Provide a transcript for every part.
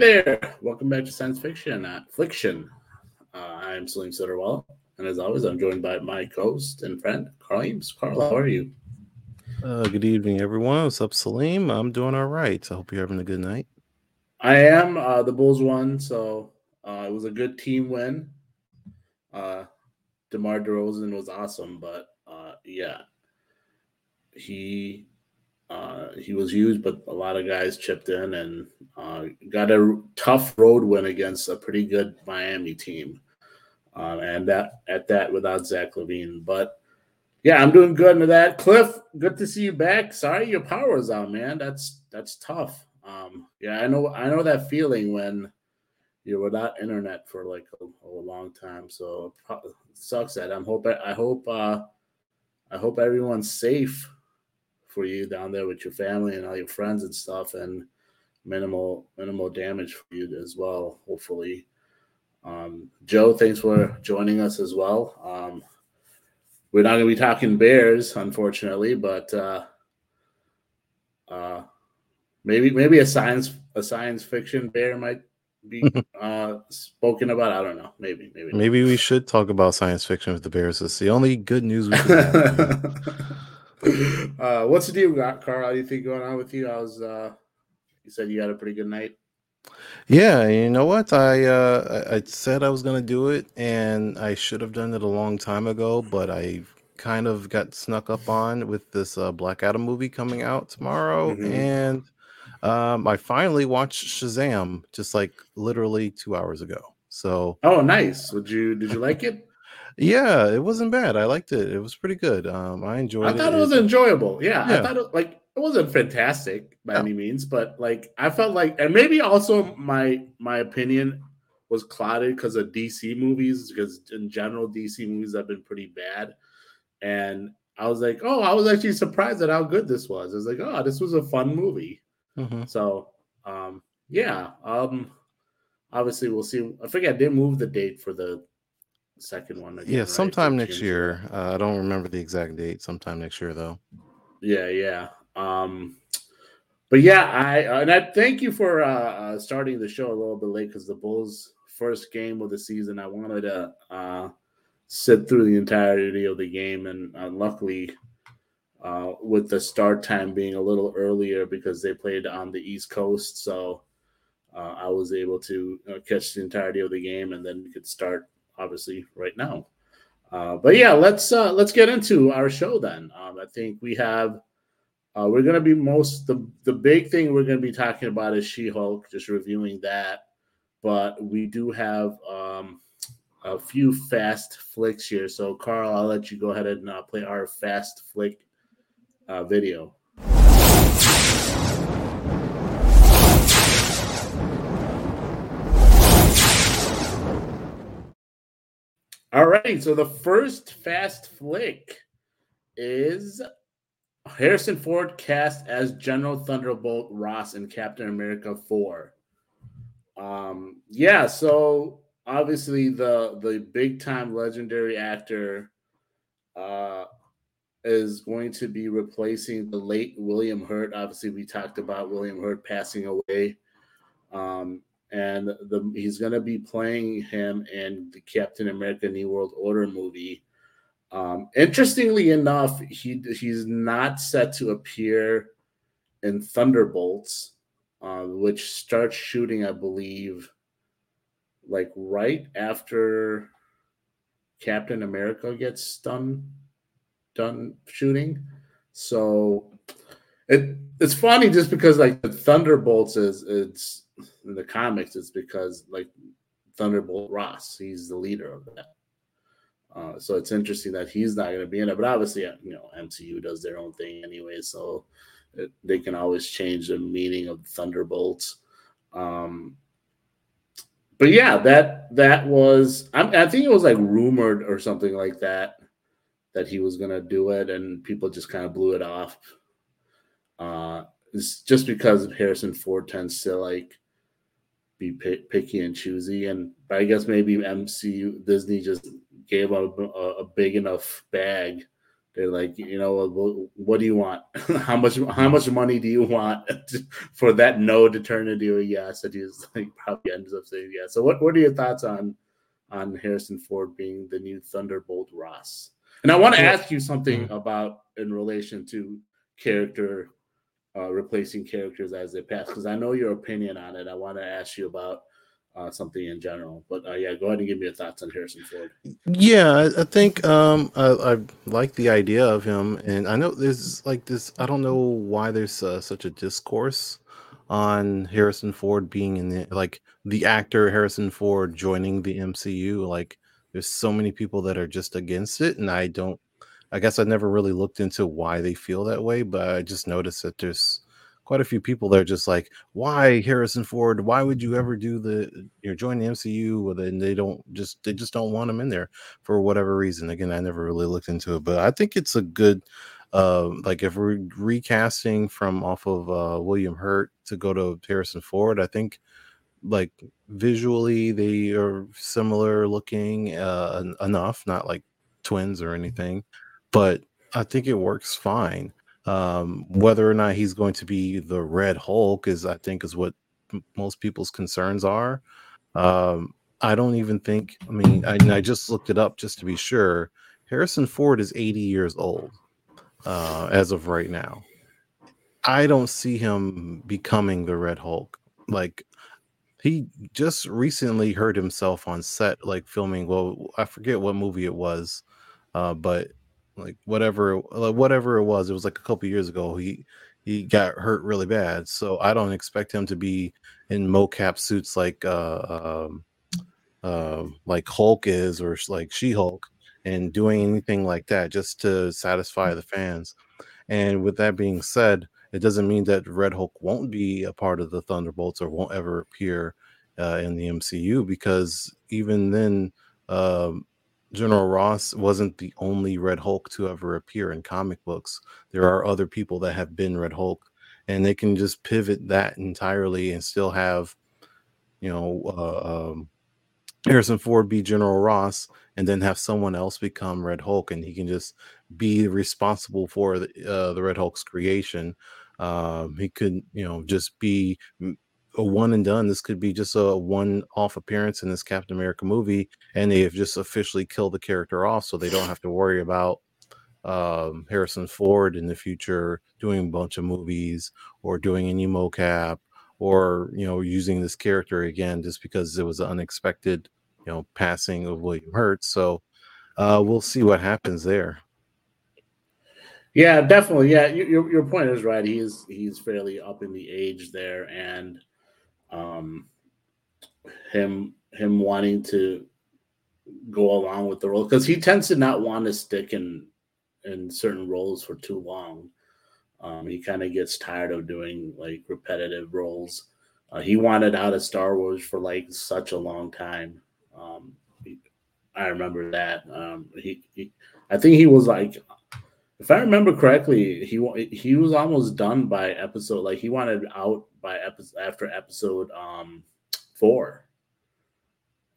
There! Welcome back to Science Fiction at Fliction. Uh, I'm Salim Sitterwell, and as always, I'm joined by my co-host and friend Carl Eames. Carl, how are you? Uh, good evening, everyone. What's up, Salim? I'm doing all right. I hope you're having a good night. I am. Uh, the Bulls won, so uh, it was a good team win. Uh, DeMar DeRozan was awesome, but uh, yeah, he uh, he was used, but a lot of guys chipped in and uh, got a tough road win against a pretty good Miami team, uh, and that at that without Zach LaVine. But yeah, I'm doing good into that. Cliff, good to see you back. Sorry your power was out, man. That's that's tough. Um, yeah, I know I know that feeling when you're without internet for like a, a long time. So sucks that. I'm hope I hope uh, I hope everyone's safe for you down there with your family and all your friends and stuff, and minimal minimal damage for you as well. Hopefully, um, Joe, thanks for joining us as well. Um, we're not going to be talking Bears, unfortunately, but uh, uh, maybe maybe a science a science fiction bear might be uh, spoken about. I don't know. Maybe maybe maybe we should talk about science fiction with the Bears. It's the only good news we can uh, what's the deal, Carl? How do you think going on with you? I was. Uh, you said you had a pretty good night. Yeah, you know what? I uh, I said I was gonna do it, and I should have done it a long time ago, but I kind of got snuck up on with this uh, Black Adam movie coming out tomorrow, mm-hmm. and um, I finally watched Shazam just like literally two hours ago. So, oh, nice. Would you did you like it? Yeah, it wasn't bad. I liked it. It was pretty good. Um, I enjoyed I thought it, it was enjoyable. Yeah, yeah, I thought it like it wasn't fantastic by any means, but like I felt like, and maybe also my my opinion was clouded because of DC movies. Because in general, DC movies have been pretty bad, and I was like, oh, I was actually surprised at how good this was. I was like, oh, this was a fun movie. Mm-hmm. So, um, yeah, um, obviously we'll see. I forget they moved the date for the second one. Again, yeah, sometime right? next year. Uh, I don't remember the exact date. Sometime next year, though. Yeah, yeah. Um, but yeah, I and I thank you for uh, uh starting the show a little bit late because the Bulls' first game of the season. I wanted to uh, sit through the entirety of the game, and uh, luckily, uh, with the start time being a little earlier because they played on the East Coast, so uh, I was able to uh, catch the entirety of the game, and then we could start obviously right now. Uh, but yeah, let's uh, let's get into our show then. Um, I think we have uh, we're going to be most the the big thing we're going to be talking about is She Hulk, just reviewing that. But we do have um, a few fast flicks here. So Carl, I'll let you go ahead and uh, play our fast flick uh, video. All right, so the first fast flick is Harrison Ford cast as General Thunderbolt Ross in Captain America 4. Um, yeah, so obviously the the big time legendary actor uh is going to be replacing the late William Hurt. Obviously, we talked about William Hurt passing away. Um, and the, he's going to be playing him in the Captain America New World Order movie. Um, interestingly enough, he he's not set to appear in Thunderbolts, uh, which starts shooting, I believe, like right after Captain America gets done done shooting. So it it's funny just because like the Thunderbolts is it's in the comics, it's because like Thunderbolt Ross, he's the leader of that. Uh, so it's interesting that he's not going to be in it, but obviously, you know, MCU does their own thing anyway, so it, they can always change the meaning of Thunderbolts. Um, but yeah, that that was I, I think it was like rumored or something like that that he was going to do it, and people just kind of blew it off. Uh, it's just because Harrison Ford tends to like be picky and choosy. And I guess maybe MCU Disney just gave a, a, big enough bag they're like, you know, what, what do you want? how much how much money do you want for that no to turn into a yes? And he's like probably ends up saying yes. So what what are your thoughts on on Harrison Ford being the new Thunderbolt Ross? And I want to ask you something mm-hmm. about in relation to character uh, replacing characters as they pass because I know your opinion on it. I want to ask you about uh, something in general. But uh, yeah, go ahead and give me your thoughts on Harrison Ford. Yeah, I, think um, I, I, like the idea of him, and I know there's like this. I don't know why there's uh, such a discourse on Harrison Ford being in the like the actor Harrison Ford joining the MCU. Like, there's so many people that are just against it, and I don't. I guess I never really looked into why they feel that way, but I just noticed that there's quite a few people that are just like, why Harrison Ford? Why would you ever do the you know join the MCU? Then they don't just they just don't want him in there for whatever reason. Again, I never really looked into it, but I think it's a good uh like if we're recasting from off of uh William Hurt to go to Harrison Ford, I think like visually they are similar looking uh enough, not like twins or anything, but I think it works fine. Um, whether or not he's going to be the Red Hulk is, I think, is what most people's concerns are. Um, I don't even think. I mean, I, I, just looked it up just to be sure. Harrison Ford is 80 years old uh, as of right now. I don't see him becoming the Red Hulk. Like he just recently hurt himself on set, like filming. Well, I forget what movie it was, uh, but like whatever like whatever it was it was like a couple years ago he he got hurt really bad so i don't expect him to be in mocap suits like uh um uh, like hulk is or like she-hulk and doing anything like that just to satisfy the fans. And with that being said it doesn't mean that red hulk won't be a part of the thunderbolts or won't ever appear uh, in the mcu because even then um, General Ross wasn't the only Red Hulk to ever appear in comic books. There are other people that have been Red Hulk, and they can just pivot that entirely and still have, you know, uh, um, Harrison Ford be General Ross, and then have someone else become Red Hulk, and he can just be responsible for the, uh, the Red Hulk's creation. Um, he could, you know, just be a one and done. This could be just a one off appearance in this Captain America movie, and they have just officially killed the character off, so they don't have to worry about um, Harrison Ford in the future doing a bunch of movies or doing any mocap or you know using this character again just because it was an unexpected you know passing of William Hurt. So uh, we'll see what happens there. Yeah, definitely. Yeah, your your point is right. He is he's fairly up in the age there, and um, him him wanting to go along with the role because he tends to not want to stick in in certain roles for too long. Um, he kind of gets tired of doing like repetitive roles. Uh, he wanted out of Star Wars for like such a long time. Um, he, I remember that. Um, he, he, I think he was like if I remember correctly, he he was almost done by episode. Like he wanted out by episode after episode um four,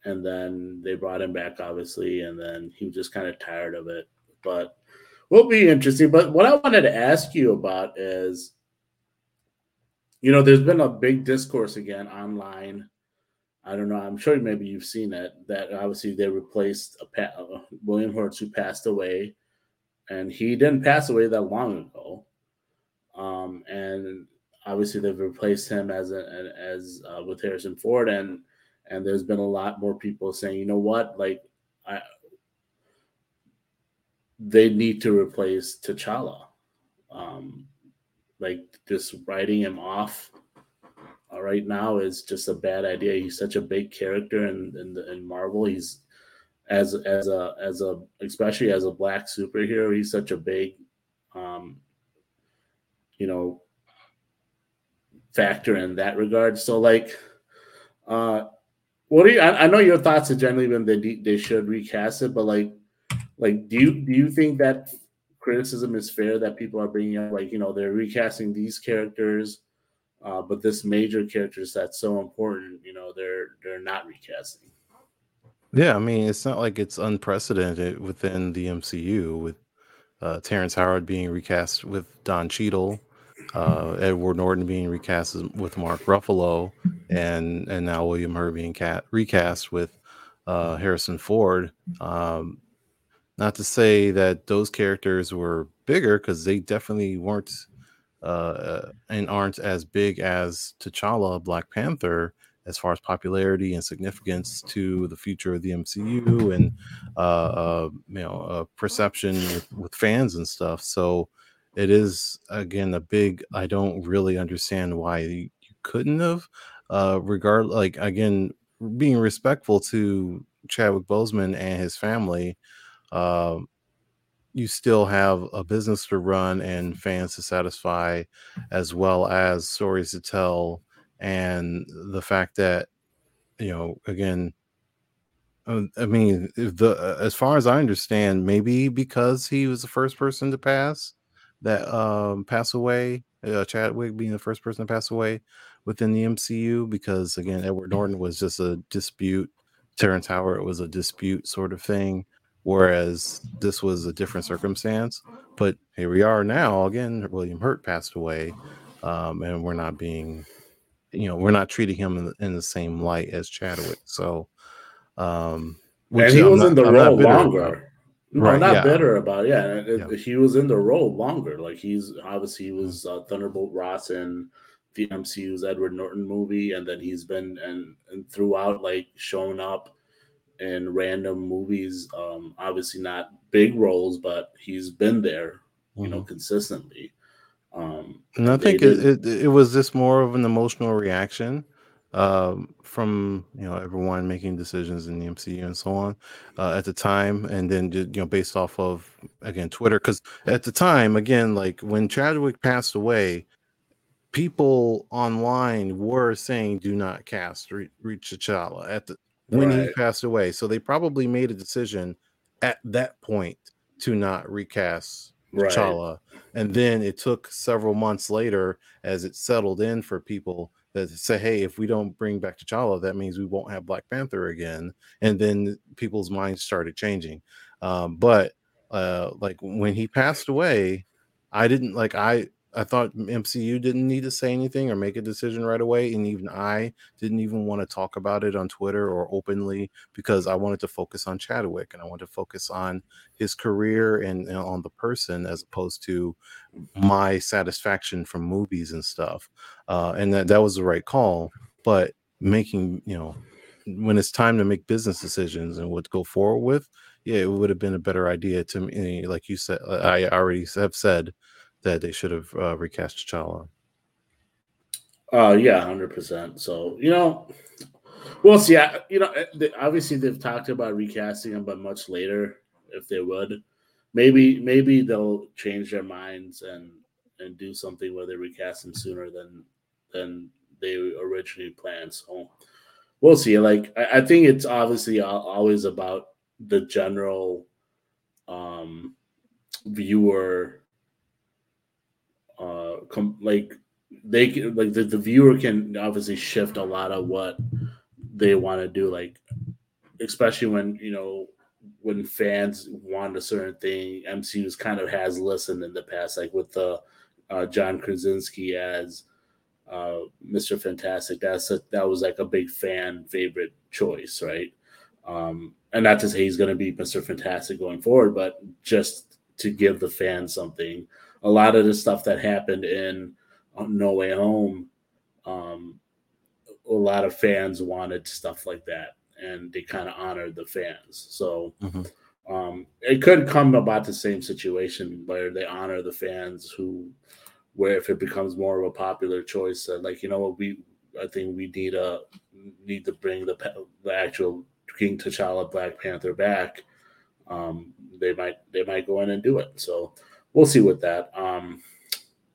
and then they brought him back, obviously, and then he was just kind of tired of it. But will be interesting. But what I wanted to ask you about is, you know, there's been a big discourse again online. I don't know. I'm sure maybe you've seen it. That obviously they replaced a, William Hurt who passed away and he didn't pass away that long ago. Um, and obviously they've replaced him as a, as uh, with Harrison Ford, and and there's been a lot more people saying, you know what, like I, they need to replace T'Challa. Um, like just writing him off uh, right now is just a bad idea. He's such a big character in in, the, in Marvel. He's as as a as a especially as a black superhero he's such a big um you know factor in that regard. So like uh what do you I, I know your thoughts have generally been that they should recast it but like like do you do you think that criticism is fair that people are bringing up like you know they're recasting these characters uh, but this major characters that's so important you know they're they're not recasting yeah, I mean, it's not like it's unprecedented within the MCU with uh, Terrence Howard being recast with Don Cheadle, uh, Edward Norton being recast with Mark Ruffalo, and and now William Hurt being cat, recast with uh, Harrison Ford. Um, not to say that those characters were bigger because they definitely weren't uh, and aren't as big as T'Challa, Black Panther, as far as popularity and significance to the future of the MCU and uh, uh, you know uh, perception with, with, fans and stuff. So it is again a big. I don't really understand why you couldn't have. Uh, regard like again being respectful to Chadwick Boseman and his family. Uh, you still have a business to run and fans to satisfy, as well as stories to tell and the fact that you know again um, I mean, the uh, as far as I understand, maybe because he was the first person to pass that um pass away, uh, Chadwick being the first person to pass away within the MCU, because again, Edward Norton was just a dispute. Terrence Howard was a dispute sort of thing, whereas this was a different circumstance. But here we are now. Again, William Hurt passed away, um, and we're not being you know we're not treating him in the, in the same light as Chadwick. So, um, and he I'm was not, in the I'm role longer. No, right, not yeah. bitter about it. Yeah, yeah, he was in the role longer. Like he's obviously he was uh, Thunderbolt Ross in the MCU's Edward Norton movie, and then he's been and, and throughout like showing up in random movies. Um, obviously not big roles, but he's been there, you mm-hmm. know, consistently. Um, and I think it, it, it was just more of an emotional reaction um, from you know everyone making decisions in the MCU and so on uh, at the time, and then you know based off of again Twitter because at the time again like when Chadwick passed away, people online were saying do not cast Re- Reach T'Challa at the when right. he passed away, so they probably made a decision at that point to not recast T'Challa. And then it took several months later as it settled in for people that say, hey, if we don't bring back T'Challa, that means we won't have Black Panther again. And then people's minds started changing. Um, but uh, like when he passed away, I didn't like I I thought MCU didn't need to say anything or make a decision right away. And even I didn't even want to talk about it on Twitter or openly because I wanted to focus on Chadwick and I wanted to focus on his career and, and on the person as opposed to my satisfaction from movies and stuff. Uh, and that, that was the right call. But making, you know, when it's time to make business decisions and what to go forward with, yeah, it would have been a better idea to me. Like you said, I already have said that they should have uh, recast T'Challa. Uh, yeah, hundred percent. So you know, we'll see. You know, eh, they, obviously they've talked about recasting him, but much later, if they would, maybe maybe they'll change their minds and and do something where they recast him sooner than than they originally planned. So we'll see. Like I, I think it's obviously always about the general um viewer uh com- like they can, like the, the viewer can obviously shift a lot of what they want to do like especially when you know when fans want a certain thing mcu's kind of has listened in the past like with the uh, john krasinski as uh, mr fantastic. That's a, that was like a big fan favorite choice right? Um and not to say he's going to be mr fantastic going forward but just to give the fans something a lot of the stuff that happened in uh, No Way Home, um, a lot of fans wanted stuff like that, and they kind of honored the fans. So mm-hmm. um, it could come about the same situation where they honor the fans who, where if it becomes more of a popular choice, uh, like you know what we, I think we need a need to bring the the actual King T'Challa Black Panther back. Um, they might they might go in and do it. So we'll see with that. Um,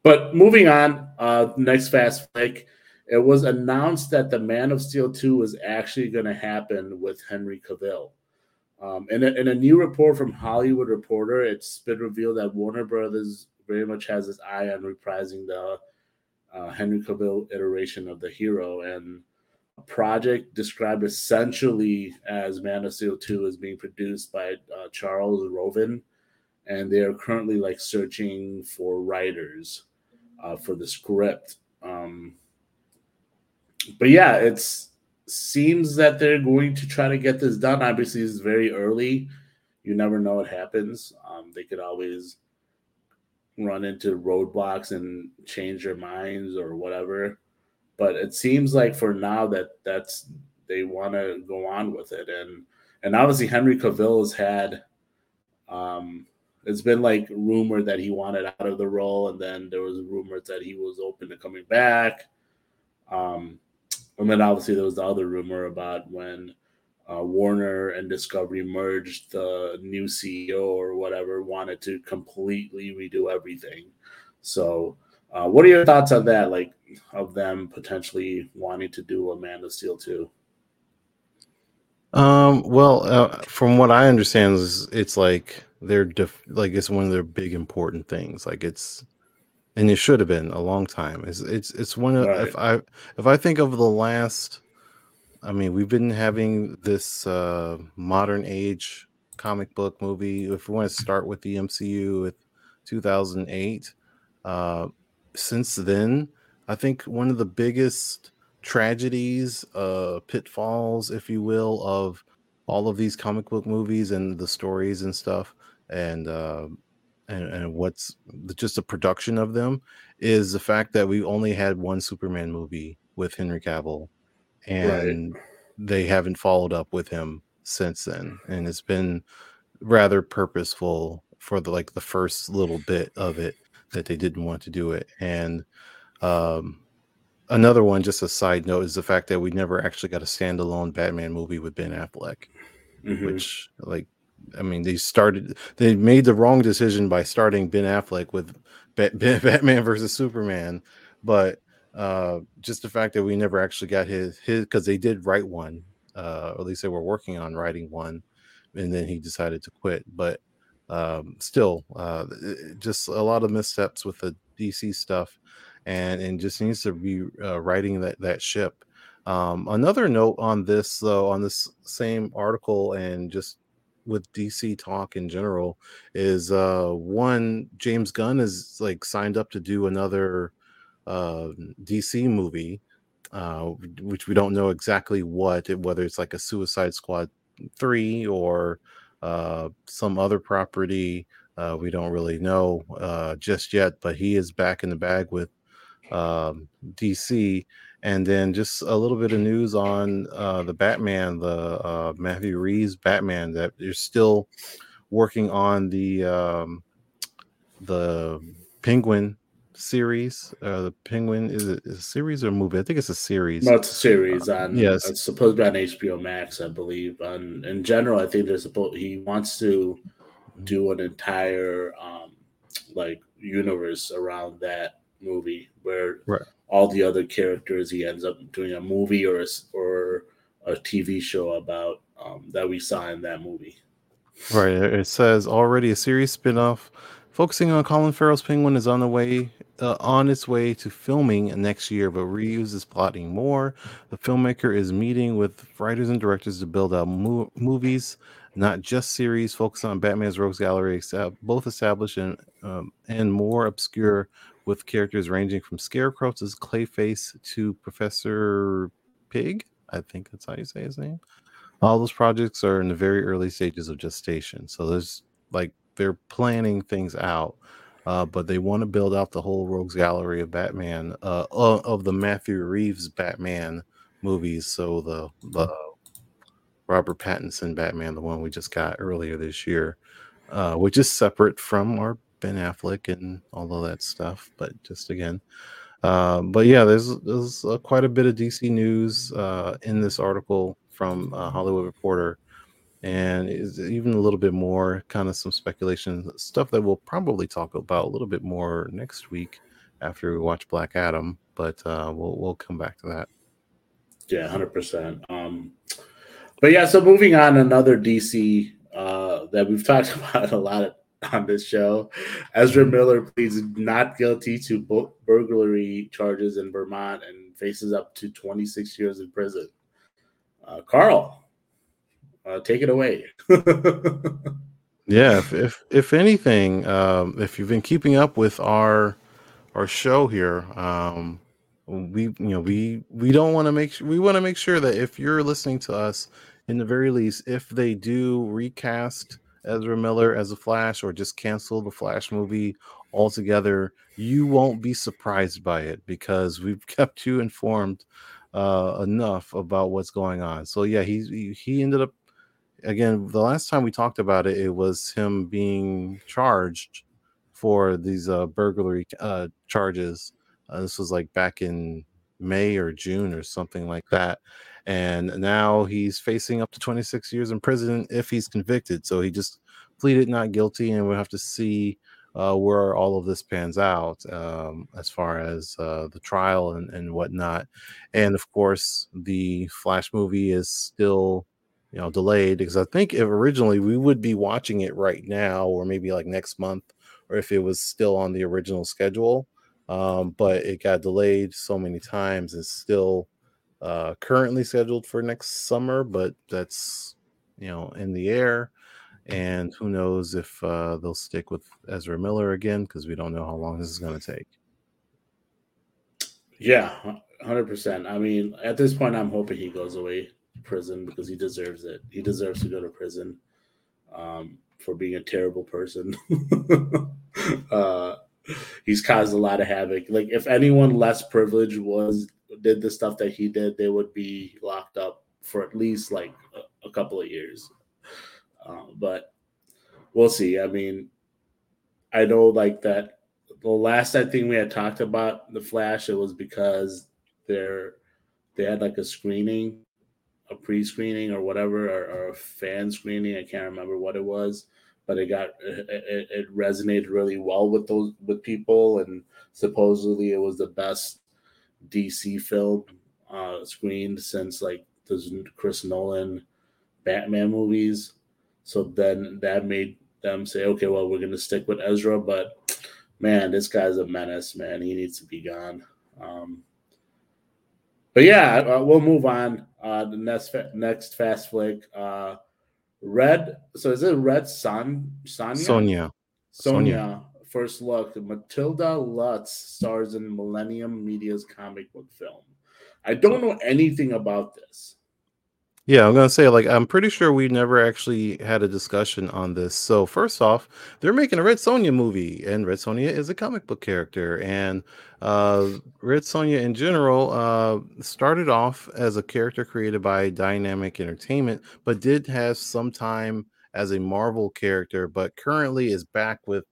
but moving on, uh, next fast flick, it was announced that the Man of Steel 2 was actually going to happen with Henry Cavill. Um, in, a, in a new report from Hollywood Reporter, it's been revealed that Warner Brothers very much has its eye on reprising the uh, Henry Cavill iteration of the hero. And a project described essentially as Man of Steel 2 is being produced by uh, Charles Roven and they are currently like searching for writers uh, for the script. Um, but yeah, it's seems that they're going to try to get this done. Obviously, it's very early. You never know what happens. Um, they could always run into roadblocks and change their minds or whatever. But it seems like for now that that's they want to go on with it, and and obviously Henry Cavill has had. Um, it's been like rumored that he wanted out of the role, and then there was rumors that he was open to coming back. Um, and then obviously there was the other rumor about when uh, Warner and Discovery merged, the new CEO or whatever wanted to completely redo everything. So, uh, what are your thoughts on that? Like, of them potentially wanting to do a Man of Steel too? Um. Well, uh, from what I understand, is it's like they're def- like it's one of their big important things. Like it's, and it should have been a long time. It's it's it's one of right. if I if I think of the last I mean, we've been having this uh, modern age comic book movie. If we want to start with the MCU with 2008, uh, since then, I think one of the biggest tragedies, uh, pitfalls, if you will, of all of these comic book movies and the stories and stuff, and uh, and, and what's the, just the production of them, is the fact that we only had one Superman movie with Henry Cavill and right. they haven't followed up with him since then and it's been rather purposeful for the like the first little bit of it that they didn't want to do it and um another one just a side note is the fact that we never actually got a standalone batman movie with ben affleck mm-hmm. which like i mean they started they made the wrong decision by starting ben affleck with batman versus superman but uh, just the fact that we never actually got his his because they did write one, uh, or at least they were working on writing one, and then he decided to quit. But um, still, uh, just a lot of missteps with the DC stuff, and and just needs to be uh, writing that that ship. Um, another note on this, though, on this same article, and just with DC talk in general, is uh, one James Gunn is like signed up to do another uh, DC movie, uh, which we don't know exactly what, whether it's like a Suicide Squad 3 or uh, some other property. Uh, we don't really know uh, just yet, but he is back in the bag with um, DC. And then just a little bit of news on uh, the Batman, the uh, Matthew Reeves Batman, that they're still working on the um, the Penguin series. Uh, the Penguin is it a series or a movie? I think it's a series. No, it's a series uh, on. Yes, it's supposed to be on HBO Max, I believe. On in general, I think there's supposed he wants to do an entire um like universe around that movie where right. all the other characters he ends up doing a movie or a, or a TV show about um, that we saw in that movie. Right. It says already a series spinoff focusing on Colin Farrell's Penguin is on the way uh, on its way to filming next year, but Reeves is plotting more. The filmmaker is meeting with writers and directors to build out mo- movies, not just series, focused on Batman's Rogues Gallery, except both established and, um, and more obscure, with characters ranging from Scarecrow to Clayface to Professor Pyg. I think that's how you say his name. All those projects are in the very early stages of gestation. So there's like they're planning things out uh, but they want to build out the whole rogues gallery of Batman, uh, of the Matthew Reeves Batman movies. So the the Robert Pattinson Batman, the one we just got earlier this year, uh, which is separate from our Ben Affleck and all of that stuff. But just again, uh, but yeah, there's there's uh, quite a bit of DC news uh, in this article from uh, Hollywood Reporter and even a little bit more kind of some speculation stuff that we'll probably talk about a little bit more next week after we watch Black Adam. But uh, we'll we'll come back to that. Yeah, hundred percent. Um, but yeah, so moving on, another DC uh, that we've talked about a lot on this show. Ezra Miller pleads not guilty to burglary charges in Vermont and faces up to 26 years in prison. Uh, Carl, uh, take it away. Yeah, if if, if anything, um, if you've been keeping up with our our show here, um, we you know we we don't want to make sure we want to make sure that if you're listening to us, in the very least, if they do recast Ezra Miller as a Flash or just cancel the Flash movie altogether, you won't be surprised by it because we've kept you informed uh, enough about what's going on. So yeah, he he ended up again the last time we talked about it, it was him being charged for these uh, burglary uh, charges. Uh, this was like back in May or June or something like that. And now he's facing up to 26 years in prison if he's convicted. So he just pleaded not guilty, and we'll have to see uh, where all of this pans out um, as far as uh, the trial and, and whatnot. And of course, the Flash movie is still, you know, delayed because I think if originally we would be watching it right now or maybe like next month, or if it was still on the original schedule. Um, but it got delayed so many times and still uh, currently scheduled for next summer, but that's you know in the air. And who knows if uh, they'll stick with Ezra Miller again because we don't know how long this is going to take. Yeah, hundred percent. I mean, at this point, I'm hoping he goes away to prison because he deserves it. He deserves to go to prison um, for being a terrible person. uh, he's caused a lot of havoc. Like if anyone less privileged was did the stuff that he did, they would be locked up for at least like a, a couple of years. Uh, but we'll see. I mean, I know like that the last I think we had talked about the Flash, it was because they're they had like a screening, a pre-screening or whatever, or, or a fan screening. I can't remember what it was, but it got it, it resonated really well with those with people, and supposedly it was the best DC film uh, screened since like the Chris Nolan Batman movies. So then that made them say, okay, well, we're to stick with Ezra, but man, this guy's a menace, man. He needs to be gone. Um, but yeah, uh, we'll move on. Uh, the next next fast flick, uh, Red. So is it Red Son Sonia? Sonia. Sonia. First look. Matilda Lutz stars in Millennium Media's comic book film. I don't know anything about this. Yeah, I'm gonna say like I'm pretty sure we never actually had a discussion on this. So first off, they're making a Red Sonja movie, and Red Sonja is a comic book character, and uh, Red Sonja in general uh, started off as a character created by Dynamite Entertainment, but did have some time as a Marvel character, but currently is back with.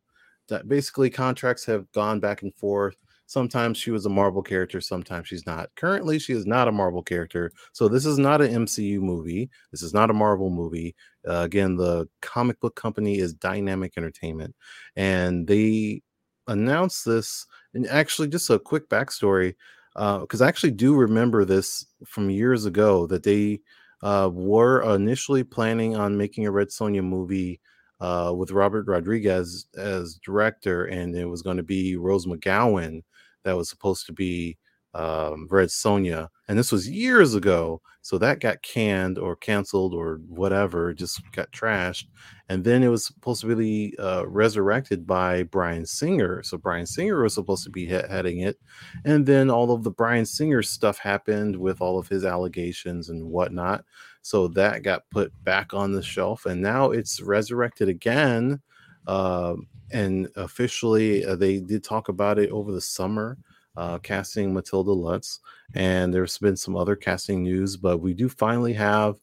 Basically, contracts have gone back and forth Sometimes she was a Marvel character, sometimes she's not. Currently, she is not a Marvel character. So this is not an MCU movie. This is not a Marvel movie. Uh, again, the comic book company is Dynamite Entertainment, and they announced this. And actually, just a quick backstory, because uh, I actually do remember this from years ago that they uh, were initially planning on making a Red Sonja movie uh, with Robert Rodriguez as director, and it was going to be Rose McGowan that was supposed to be um, Red Sonja, and this was years ago. So that got canned or canceled or whatever, just got trashed. And then it was supposed to be uh, resurrected by Bryan Singer. So Bryan Singer was supposed to be he- heading it, and then all of the Bryan Singer stuff happened with all of his allegations and whatnot. So that got put back on the shelf, and now it's resurrected again. Uh, and officially uh, they did talk about it over the summer uh, casting matilda lutz and there's been some other casting news but we do finally have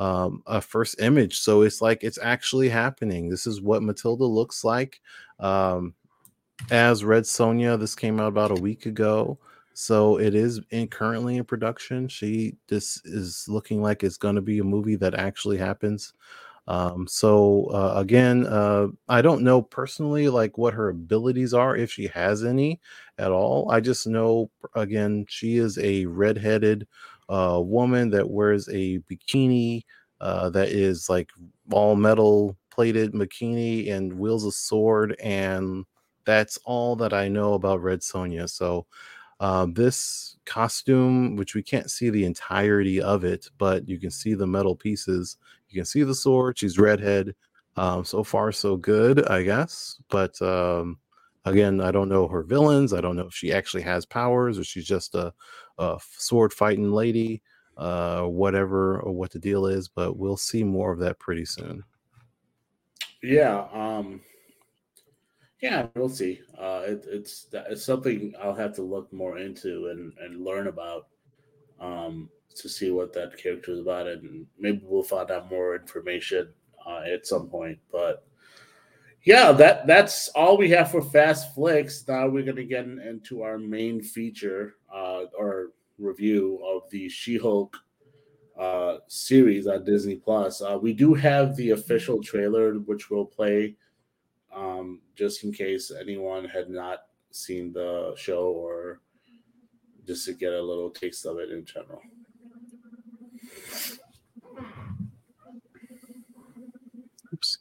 um, a first image so it's like it's actually happening. This is what matilda looks like um, as red sonja. This came out about a week ago so it is in, currently in production. She this is looking like it's going to be a movie that actually happens um, so uh, again, uh, I don't know personally like what her abilities are, if she has any at all. I just know again she is a redheaded uh, woman that wears a bikini uh, that is like all metal plated bikini and wields a sword, and that's all that I know about Red Sonja. So uh, this costume, which we can't see the entirety of it, but you can see the metal pieces. You can see the sword. She's redhead. Um, so far, so good, I guess. But um, again, I don't know her villains. I don't know if she actually has powers or she's just a, a sword fighting lady, uh, whatever or what the deal is. But we'll see more of that pretty soon. Yeah. Um, yeah, we'll see. Uh, it, it's it's something I'll have to look more into and, and learn about um, to see what that character is about, and maybe we'll find out more information uh, at some point. But yeah, that that's all we have for fast flicks. Now we're gonna get into our main feature uh, or review of the She-Hulk uh, series on Disney Plus. Uh, we do have the official trailer, which we'll play um, just in case anyone had not seen the show or just to get a little taste of it in general. Oops.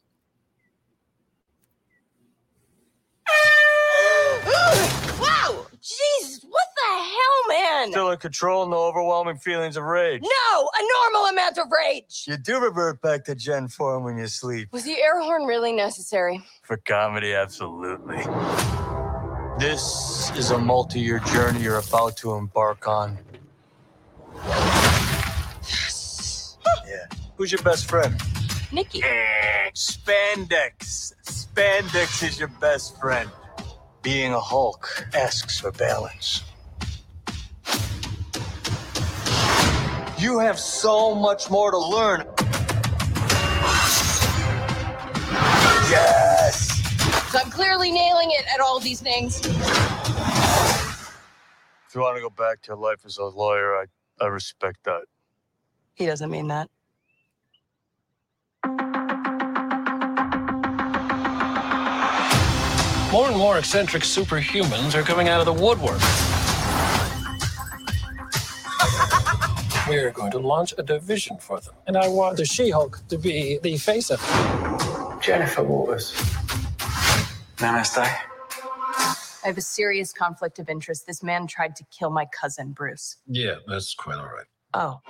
wow! Jesus, what the hell, man? Still in control, no overwhelming feelings of rage. No, a normal amount of rage. You do revert back to Jen form when you sleep. Was the air horn really necessary? For comedy, absolutely. This is a multi year journey you're about to embark on. Yes. Yeah. Who's your best friend? Nikki. Spandex. Spandex is your best friend. Being a Hulk asks for balance. You have so much more to learn. Yes! So I'm clearly nailing it at all these things. If you want to go back to life as a lawyer, I, I respect that. He doesn't mean that. More and more eccentric superhumans are coming out of the woodwork. We're going to launch a division for them. And I want the She Hulk to be the face of it. Jennifer Walters. Namaste. I have a serious conflict of interest. This man tried to kill my cousin, Bruce. Yeah, that's quite all right. Oh.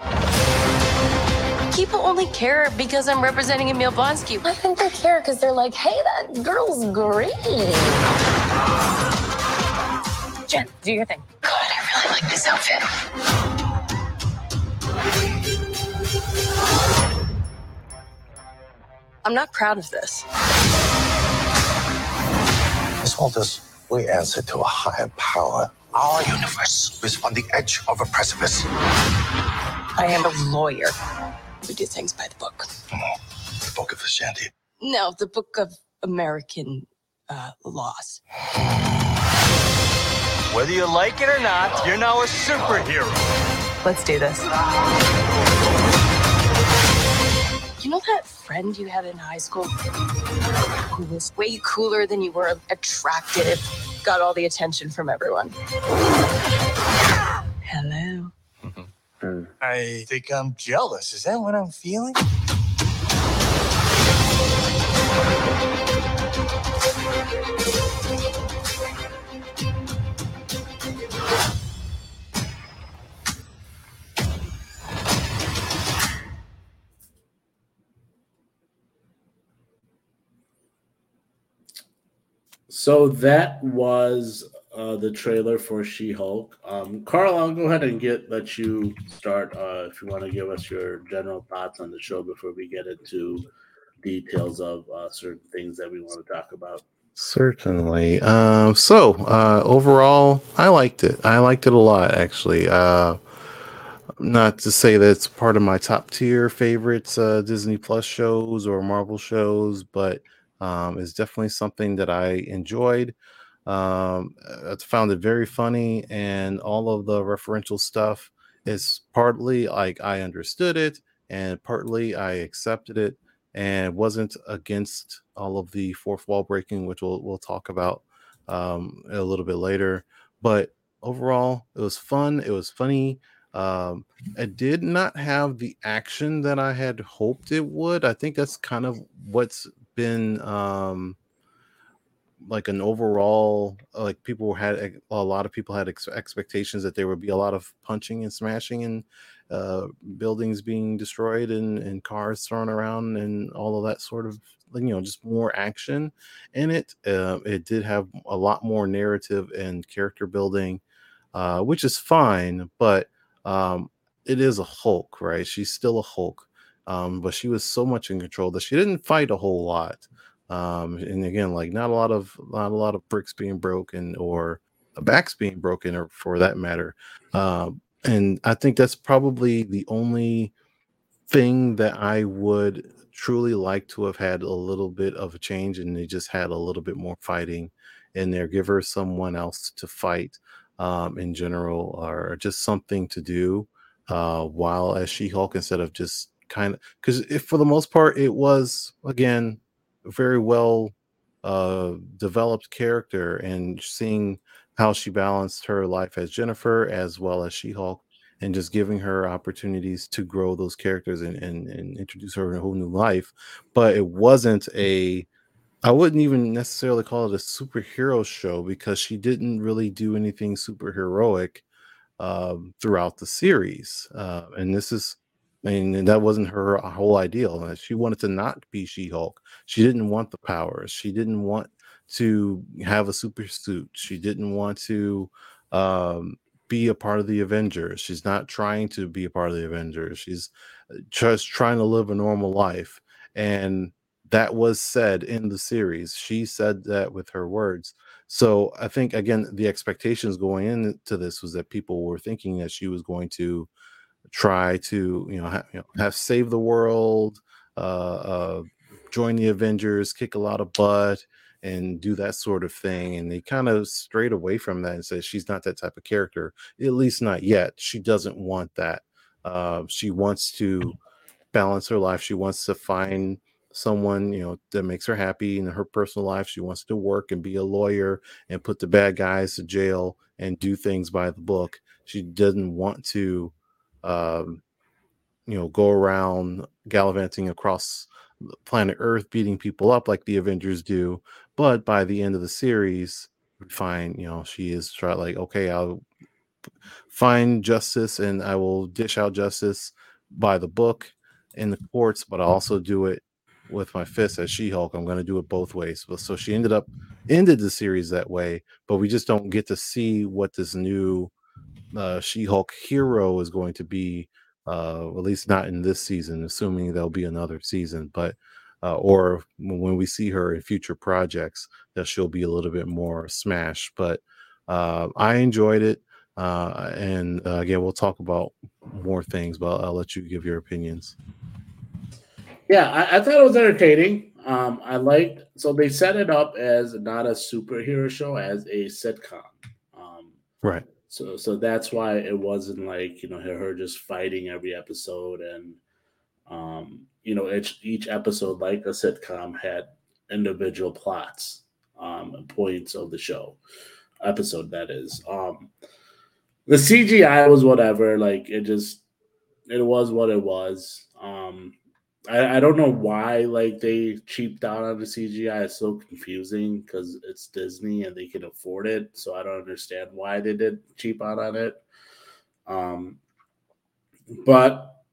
People only care because I'm representing Emil Blonsky. I think they care because they're like, hey, that girl's great. Jen, do your thing. God, I really like this outfit. I'm not proud of this. Miss Walters, we answer to a higher power. Our universe is on the edge of a precipice. I am a lawyer. We do things by the book. The Book of Vishanti. No, the book of American uh, laws. Whether you like it or not, you're now a superhero. Let's do this. You know that friend you had in high school who was way cooler than you were attractive, got all the attention from everyone? Hello. Mm-hmm. I think I'm jealous. Is that what I'm feeling? So that was uh, the trailer for She-Hulk. Um, Carl, I'll go ahead and get let you start uh, if you want to give us your general thoughts on the show before we get into details of uh, certain things that we want to talk about. Certainly. Um, so uh, overall, I liked it. I liked it a lot, actually. Uh, not to say that it's part of my top tier favorites uh, Disney Plus shows or Marvel shows, but um, it's definitely something that I enjoyed. Um, I found it very funny, and all of the referential stuff is partly like I understood it, and partly I accepted it, and wasn't against all of the fourth wall breaking, which we'll we'll talk about um, a little bit later. But overall, it was fun. It was funny. Um, it did not have the action that I had hoped it would. I think that's kind of what's been um, like an overall like people had a lot of people had ex- expectations that there would be a lot of punching and smashing and uh, buildings being destroyed and, and cars thrown around and all of that sort of you know just more action in it. Uh, it did have a lot more narrative and character building, uh, which is fine, but um, it is a Hulk, right? She's still a Hulk, um, but she was so much in control that she didn't fight a whole lot. Um, and again, like not a lot of not a lot of bricks being broken or backs being broken, or for that matter. Um, and I think that's probably the only thing that I would truly like to have had a little bit of a change, and they just had a little bit more fighting in there. Give her someone else to fight um, in general, or just something to do uh, while as She Hulk instead of just kind of because if for the most part it was again very well uh, developed character and seeing how she balanced her life as Jennifer as well as She Hulk and just giving her opportunities to grow those characters and, and, and introduce her in a whole new life. But it wasn't a, I wouldn't even necessarily call it a superhero show because she didn't really do anything superheroic um, throughout the series. Uh, and this is, I mean, that wasn't her whole ideal. She wanted to not be She Hulk. She didn't want the powers. She didn't want to have a super suit. She didn't want to um, be a part of the Avengers. She's not trying to be a part of the Avengers. She's uh, just trying to live a normal life. And that was said in the series. She said that with her words. So I think again, the expectations going into this was that people were thinking that she was going to try to, you know, you know have save the world, uh, uh, join the Avengers, kick a lot of butt, and do that sort of thing. And they kind of strayed away from that and said she's not that type of character, at least not yet. She doesn't want that. Uh, she wants to balance her life. She wants to find someone you know that makes her happy in her personal life. She wants to work and be a lawyer and put the bad guys to jail and do things by the book. She doesn't want to, um, you know, go around gallivanting across planet Earth beating people up like the Avengers do. But by the end of the series, we find, you know, she is try like, okay, I'll find justice and I will dish out justice by the book in the courts, but I also do it with my fist as She-Hulk. I'm going to do it both ways. So she ended up ended the series that way, but we just don't get to see what this new uh, She-Hulk hero is going to be uh, at least not in this season, assuming there'll be another season. But uh, or when we see her in future projects, that she'll be a little bit more smash. But uh, I enjoyed it, uh, and uh, again, we'll talk about more things. But I'll let you give your opinions. Yeah, I, I thought it was entertaining. Um, I liked so they set it up as not a superhero show, as a sitcom. Um, right so so that's why it wasn't like you know her, just fighting every episode and um you know each each episode like a sitcom had individual plots um points of the show episode that is. Um the cgi was whatever like it just it was what it was. Um I, I don't know why like they cheaped out on the CGI. It's so confusing because it's Disney and they can afford it. So I don't understand why they did cheap out on it. Um, but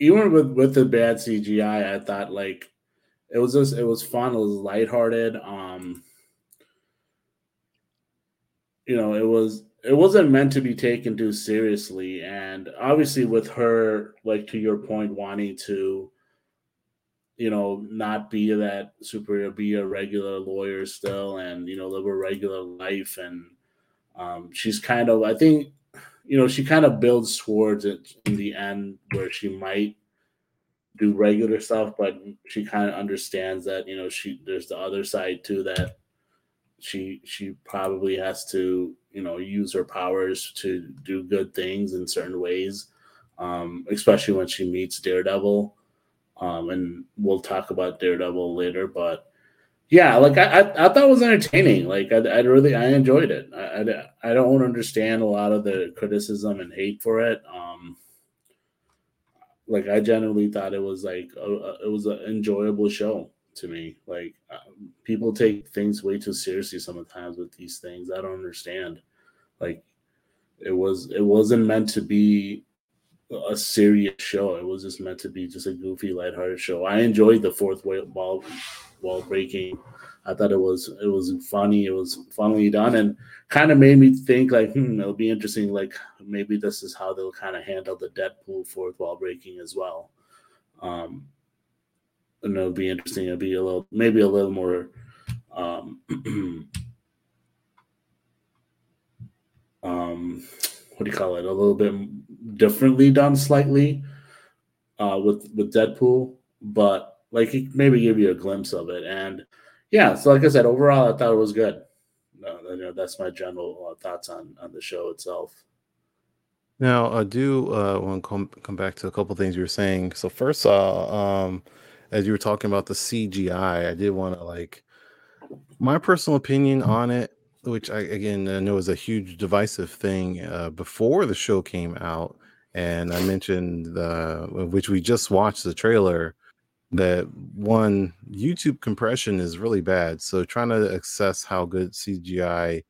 even with with the bad CGI, I thought like it was just it was fun. It was lighthearted. Um, you know, it was it wasn't meant to be taken too seriously, and obviously with her, like to your point, wanting to you know, not be that superior, be a regular lawyer still, and you know, live a regular life. And um, she's kind of, I think, you know, she kind of builds towards it in the end where she might do regular stuff, but she kind of understands that you know she there's the other side too that she she probably has to you know use her powers to do good things in certain ways, um, especially when she meets Daredevil um, and we'll talk about Daredevil later. But yeah, like I, I, I thought it was entertaining. Like I, I really, I enjoyed it. I, I, I, don't understand a lot of the criticism and hate for it. Um, like I generally thought it was like a, a, it was an enjoyable show to me. Like um, people take things way too seriously sometimes with these things. I don't understand. Like it was, it wasn't meant to be a serious show. It was just meant to be just a goofy, lighthearted show. I enjoyed the fourth wall wall breaking. I thought it was it was funny. It was funnily done, and kind of made me think like, hmm, it'll be interesting. Like maybe this is how they'll kind of handle the Deadpool fourth wall breaking as well. Um, and it'll be interesting. It'll be a little, maybe a little more. Um, um, what do you call it? A little bit differently done, slightly, uh, with with Deadpool, but like maybe give you a glimpse of it. And yeah, so like I said, overall, I thought it was good. Uh, you know, that's my general uh, thoughts on on the show itself. Now, I do uh, want to come come back to a couple things you were saying. So first, uh, um, as you were talking about the CGI, I did want to like my personal opinion on it, which I again I know is a huge divisive thing. Uh, before the show came out, and I mentioned the which we just watched the trailer that one YouTube compression is really bad. So trying to assess how good CGI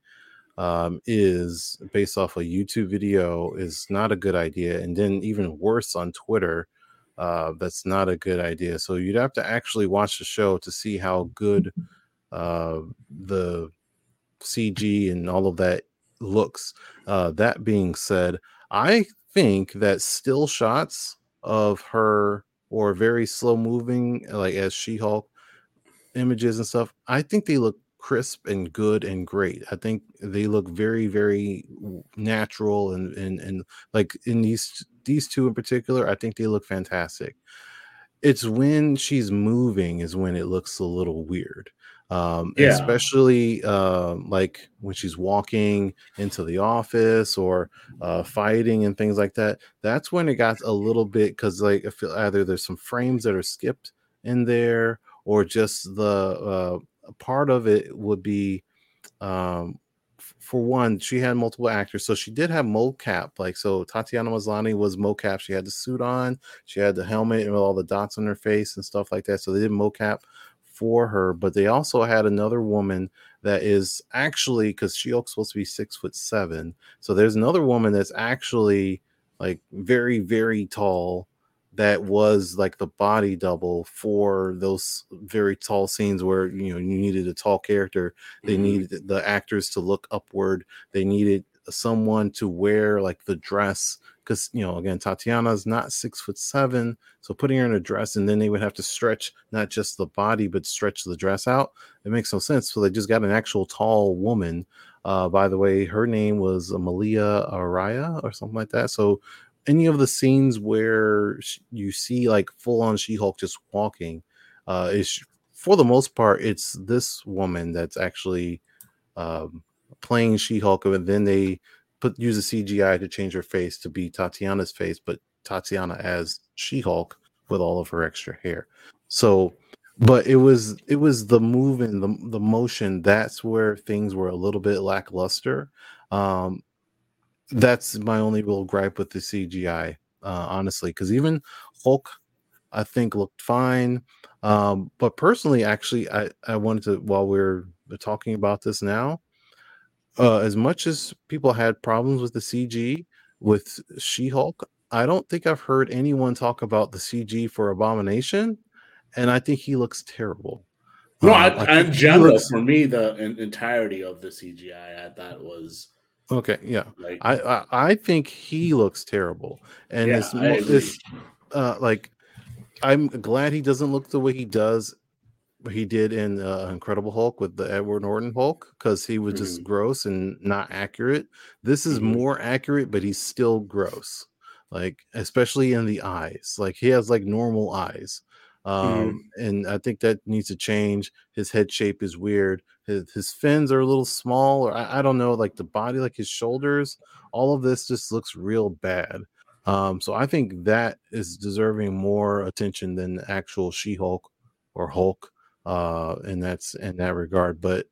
um, is based off a YouTube video is not a good idea, and then even worse on Twitter, uh, that's not a good idea. So you'd have to actually watch the show to see how good uh, the CG and all of that looks. Uh, that being said, I think that still shots of her or very slow moving, uh, like as She Hulk images and stuff, I think they look crisp and good and great. I think they look very, very natural and and and like in these these two in particular, I think they look fantastic. It's when she's moving is when it looks a little weird. Um, Yeah. especially uh, like when she's walking into the office or uh, fighting and things like that. That's when it got a little bit because like I feel either there's some frames that are skipped in there or just the uh, part of it would be um for one she had multiple actors so she did have mocap like so tatiana maslany was mocap she had the suit on she had the helmet and with all the dots on her face and stuff like that so they did mocap for her but they also had another woman that is actually because she Hulk's supposed to be six foot seven so there's another woman that's actually like very very tall that was like the body double for those very tall scenes where you know you needed a tall character they Mhm. needed the actors to look upward they needed someone to wear like the dress because you know again tatiana's not six foot seven so putting her in a dress and then they would have to stretch not just the body but stretch the dress out it makes no sense so they just got an actual tall woman uh by the way her name was malia araya or something like that so any of the scenes where you see like full on she-hulk just walking uh is for the most part it's this woman that's actually um playing she-hulk and then they put use a cgi to change her face to be tatiana's face but tatiana as she-hulk with all of her extra hair so but it was it was the movement the, the motion that's where things were a little bit lackluster um that's my only real gripe with the CGI, uh, honestly, because even Hulk, I think looked fine. Um, but personally, actually, I I wanted to while we're talking about this now, uh, as much as people had problems with the CG with She Hulk, I don't think I've heard anyone talk about the CG for Abomination, and I think he looks terrible. No, Um, I, think in general, looks- for me, the en- entirety of the CGI, I thought was okay, yeah. like I, I I think he looks terrible, and Yeah, it's I it's uh like I'm glad he doesn't look the way he does. He did in uh, Incredible Hulk with the Edward Norton Hulk because he was just Mhm. gross and not accurate. This is Mhm. more accurate, but he's still gross. Like especially in the eyes, like he has like normal eyes, um, and I think that needs to change. His head shape is weird. His his fins are a little small, or I, I don't know, like the body, like his shoulders. All of this just looks real bad. Um, so I think that is deserving more attention than the actual She-Hulk or Hulk, uh, and that's in that regard. But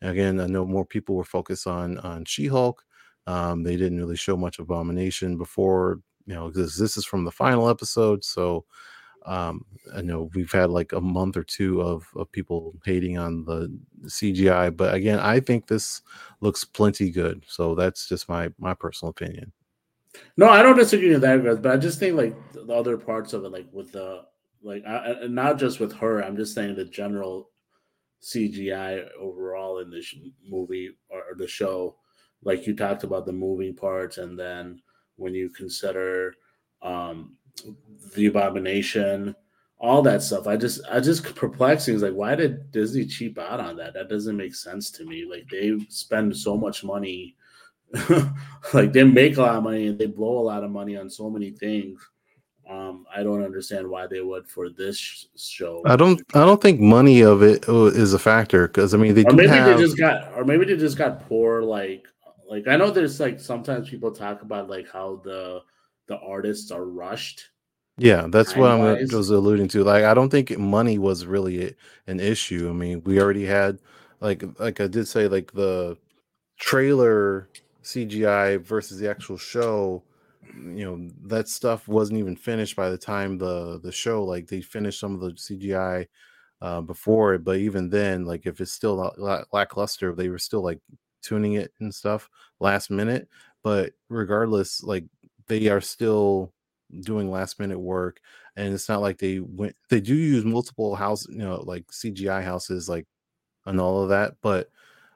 again, I know more people were focused on on She-Hulk. Um, they didn't really show much Abomination before, you know, because this is from the final episode. So um, I know we've had like a month or two of, of people hating on the CGI, but again, I think this looks plenty good. So that's just my my personal opinion. No, I don't disagree with that, but I just think like the other parts of it, like with the like I, not just with her. I'm just saying the general CGI overall in this movie or, or the show. Like you talked about the moving parts, and then when you consider um, the abomination, all that stuff, I just I just perplexing. Is like, why did Disney cheap out on that? That doesn't make sense to me. Like they spend so much money, like they make a lot of money and they blow a lot of money on so many things. Um, I don't understand why they would for this show. I don't. I don't think money of it uh, a factor because I mean they or maybe have. they just got or maybe they just got poor like like i know there's like sometimes people talk about like how the the artists are rushed Yeah, that's what I'm was alluding to. Like, I don't think money was really an issue. I mean, we already had, like, like I did say, like the trailer CGI versus the actual show. You know, that stuff wasn't even finished by the time the the show. Like, they finished some of the CGI uh, before it, but even then, like, if it's still la- la- lackluster, they were still like tuning it and stuff last minute. But regardless, like, they are still doing last minute work and it's not like they went they do use multiple house you know like cgi houses like and all of that but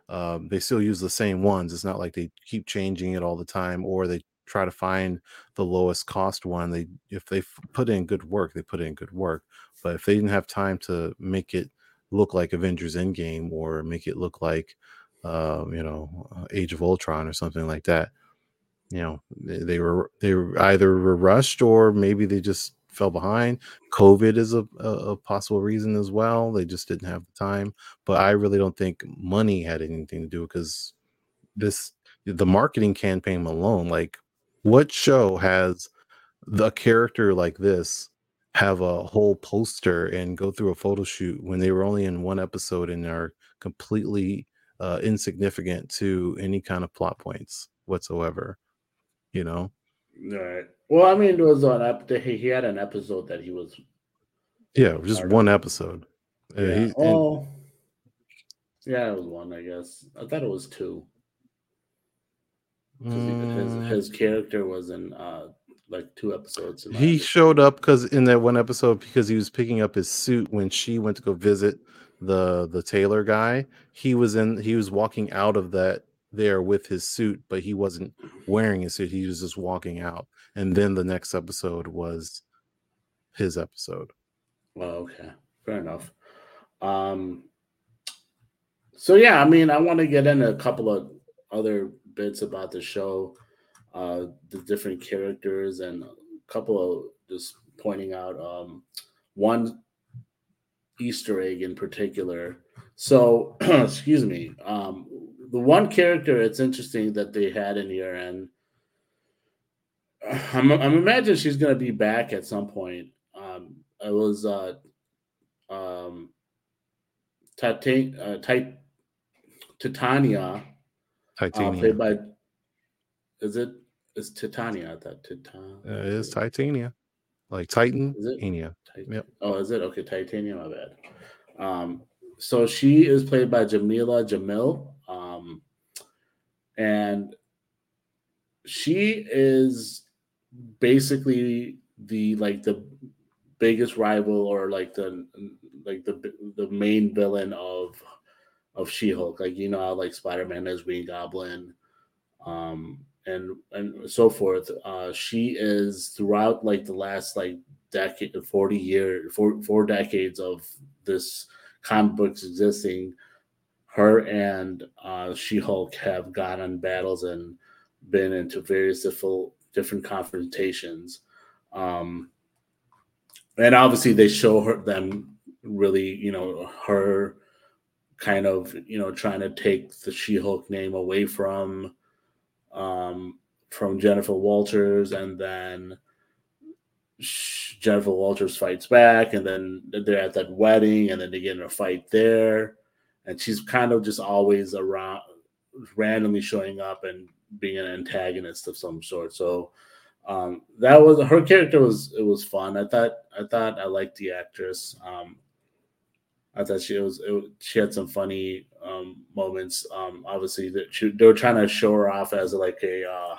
um, they still use the same ones it's not like they keep changing it all the time or they try to find the lowest cost one they if they put in good work they put in good work but if they didn't have time to make it look like avengers endgame or make it look like um, you know uh, age of ultron or something like that you know they, they were they were either were rushed or maybe they just fell behind. Covid is a, a, a possible reason as well they just didn't have the time but i really don't think money had anything to do because this the marketing campaign alone like what show has the character like this have a whole poster and go through a photo shoot when they were only in one episode and are completely uh, insignificant to any kind of plot points whatsoever you know? Right. Well i mean it was an ep- he he had an episode that he was yeah just of. one it. episode. Uh, yeah, he- and- oh yeah it was one i guess. I thought it was two his, his character was in uh like two episodes he understanding. showed up because in that one episode because he was picking up his suit when she went to go visit the the tailor guy he was in he was walking out of that there with his suit but he wasn't wearing his suit he was just walking out and then the next episode was his episode Well, okay, fair enough. Um, so yeah, I mean, I want to get into a couple of other bits about the show, uh, the different characters, and a couple of just pointing out um, one Easter egg in particular. So, excuse me, um, the one character it's interesting that they had in here, and I'm, I'm imagining she's going to be back at some point. Um, it was uh, um, uh, Tit- Titania, titania played by. Is it? Is Titania that Titan? Uh, it is titania like titan Is it? Titania. Yep. Oh, is it okay? Titania, my bad. Um, so she is played by Jamila Jamil, um, and she is basically the like the biggest rival or like the like the the main villain of of She-Hulk. Like you know how like Spider-Man has Green Goblin, um, and and so forth. Uh, she is throughout like the last like decade, forty years, four four decades of this comic books existing. Her and uh, She-Hulk have gone on battles and been into various different different confrontations. Um, and obviously they show her them really, you know, her kind of, you know, trying to take the She-Hulk name away from um from Jennifer Walters and then sh- Jennifer Walters fights back and then they're at that wedding and then they get in a fight there and she's kind of just always around randomly showing up and being an antagonist of some sort. So um, that was her character was it was fun. I thought I thought I liked the actress. Um, I thought she was it, she had some funny um, moments. Um, obviously, that she, they were trying to show her off as like a uh,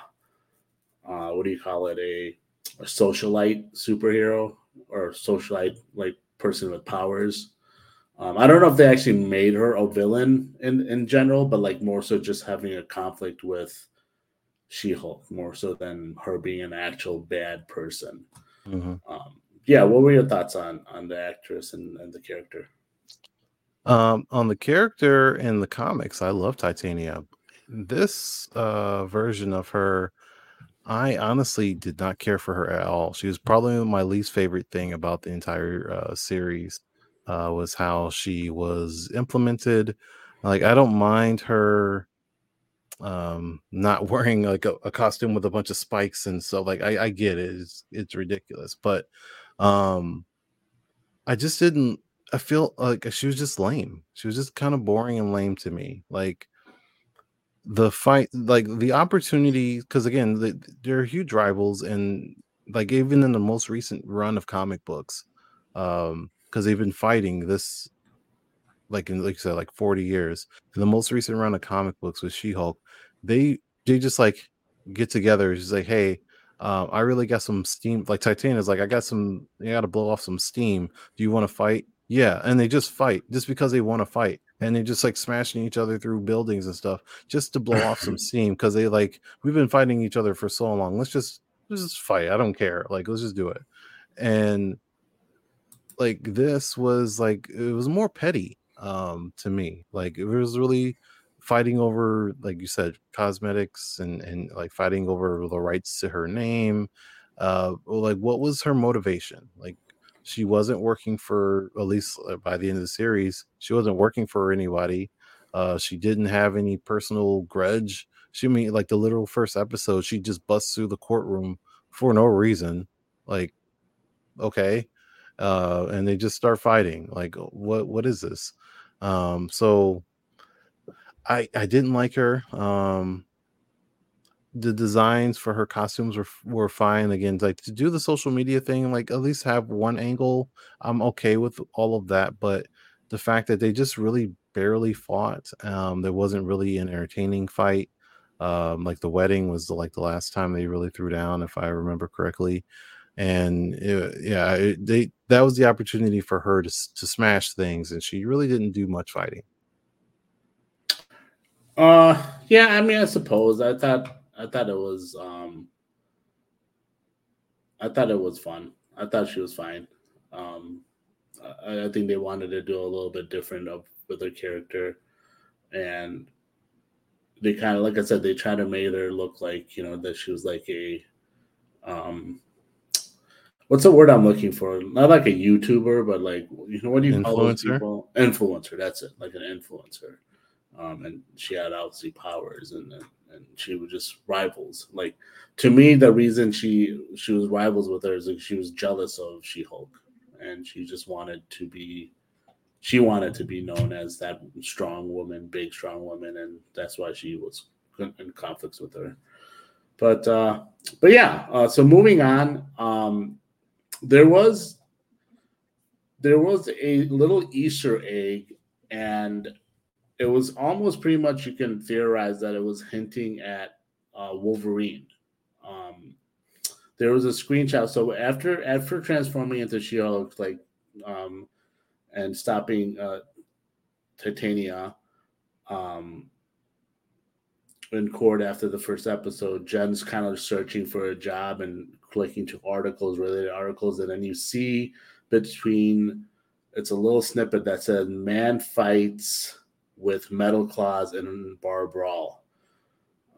uh, what do you call it a, a socialite superhero. or socialite like person with powers. Um, I don't know if they actually made her a villain in in general, but like more so just having a conflict with She Hulk more so than her being an actual bad person. Mhm. Um, yeah, what were your thoughts on on the actress and, and the character? Um, on the character in the comics, I love Titania. This uh, version of her, I honestly did not care for her at all. She was probably my least favorite thing about the entire uh, series. Uh, was how she was implemented. Like I don't mind her um not wearing like a, a costume with a bunch of spikes and so like I, I get it it's it's ridiculous but um I just didn't. I feel like she was just lame. She was just kind of boring and lame to me. Like the fight, like the opportunity, because again, the, they're huge rivals, and like even in the most recent run of comic books, um, because they've been fighting this, like in like you said, like forty years. In The most recent run of comic books with She Hulk, they they just like get together. She's like, hey, um, I really got some steam. Like Titania's like, I got some. You got to blow off some steam. Do you want to fight? Yeah, and they just fight just because they want to fight, and they just like smashing each other through buildings and stuff just to blow off some steam because they like we've been fighting each other for so long. Let's just let's just fight. I don't care. Like let's just do it. And like this was like it was more petty um to me. Like it was really fighting over like you said cosmetics and and like fighting over the rights to her name uh like what was her motivation like she wasn't working for at least uh, by the end of the series she wasn't working for anybody uh she didn't have any personal grudge she mean like the literal first episode she just busts through the courtroom for no reason like okay uh and they just start fighting like what what is this um so I I didn't like her. Um, the designs for her costumes were were fine. Again, like to do the social media thing, like at least have one angle. I'm okay with all of that, but the fact that they just really barely fought, um, there wasn't really an entertaining fight. Um, like the wedding was the, like the last time they really threw down, if I remember correctly. And it, yeah, it, they that was the opportunity for her to to smash things, and she really didn't do much fighting. Uh, yeah, I mean, I suppose I thought I thought it was um, I thought it was fun. I thought she was fine. Um, I, I think they wanted to do a little bit different of with her character, and they kind of, like I said, they tried to make her look like you know that she was like a um, what's the word I'm looking for? Not like a YouTuber, but like you know what do you call those Influencer? people? Influencer. That's it, like an influencer um, and she had obviously powers and and she was just rivals. Like to me, the reason she she was rivals with her is like she was jealous of She Hulk, and she just wanted to be she wanted to be known as that strong woman, big strong woman, and that's why she was in conflicts with her. But uh, but yeah, uh, so moving on, um, there was there was a little Easter egg, and it was almost pretty much you can theorize that it was hinting at uh, Wolverine. Um, there was a screenshot. So after after transforming into She-Hulk, like um, and stopping uh, Titania um, in court after the first episode, Jen's kind of searching for a job and clicking to articles, related articles, and then you see between it's a little snippet that says "Man fights." With metal claws and bar brawl.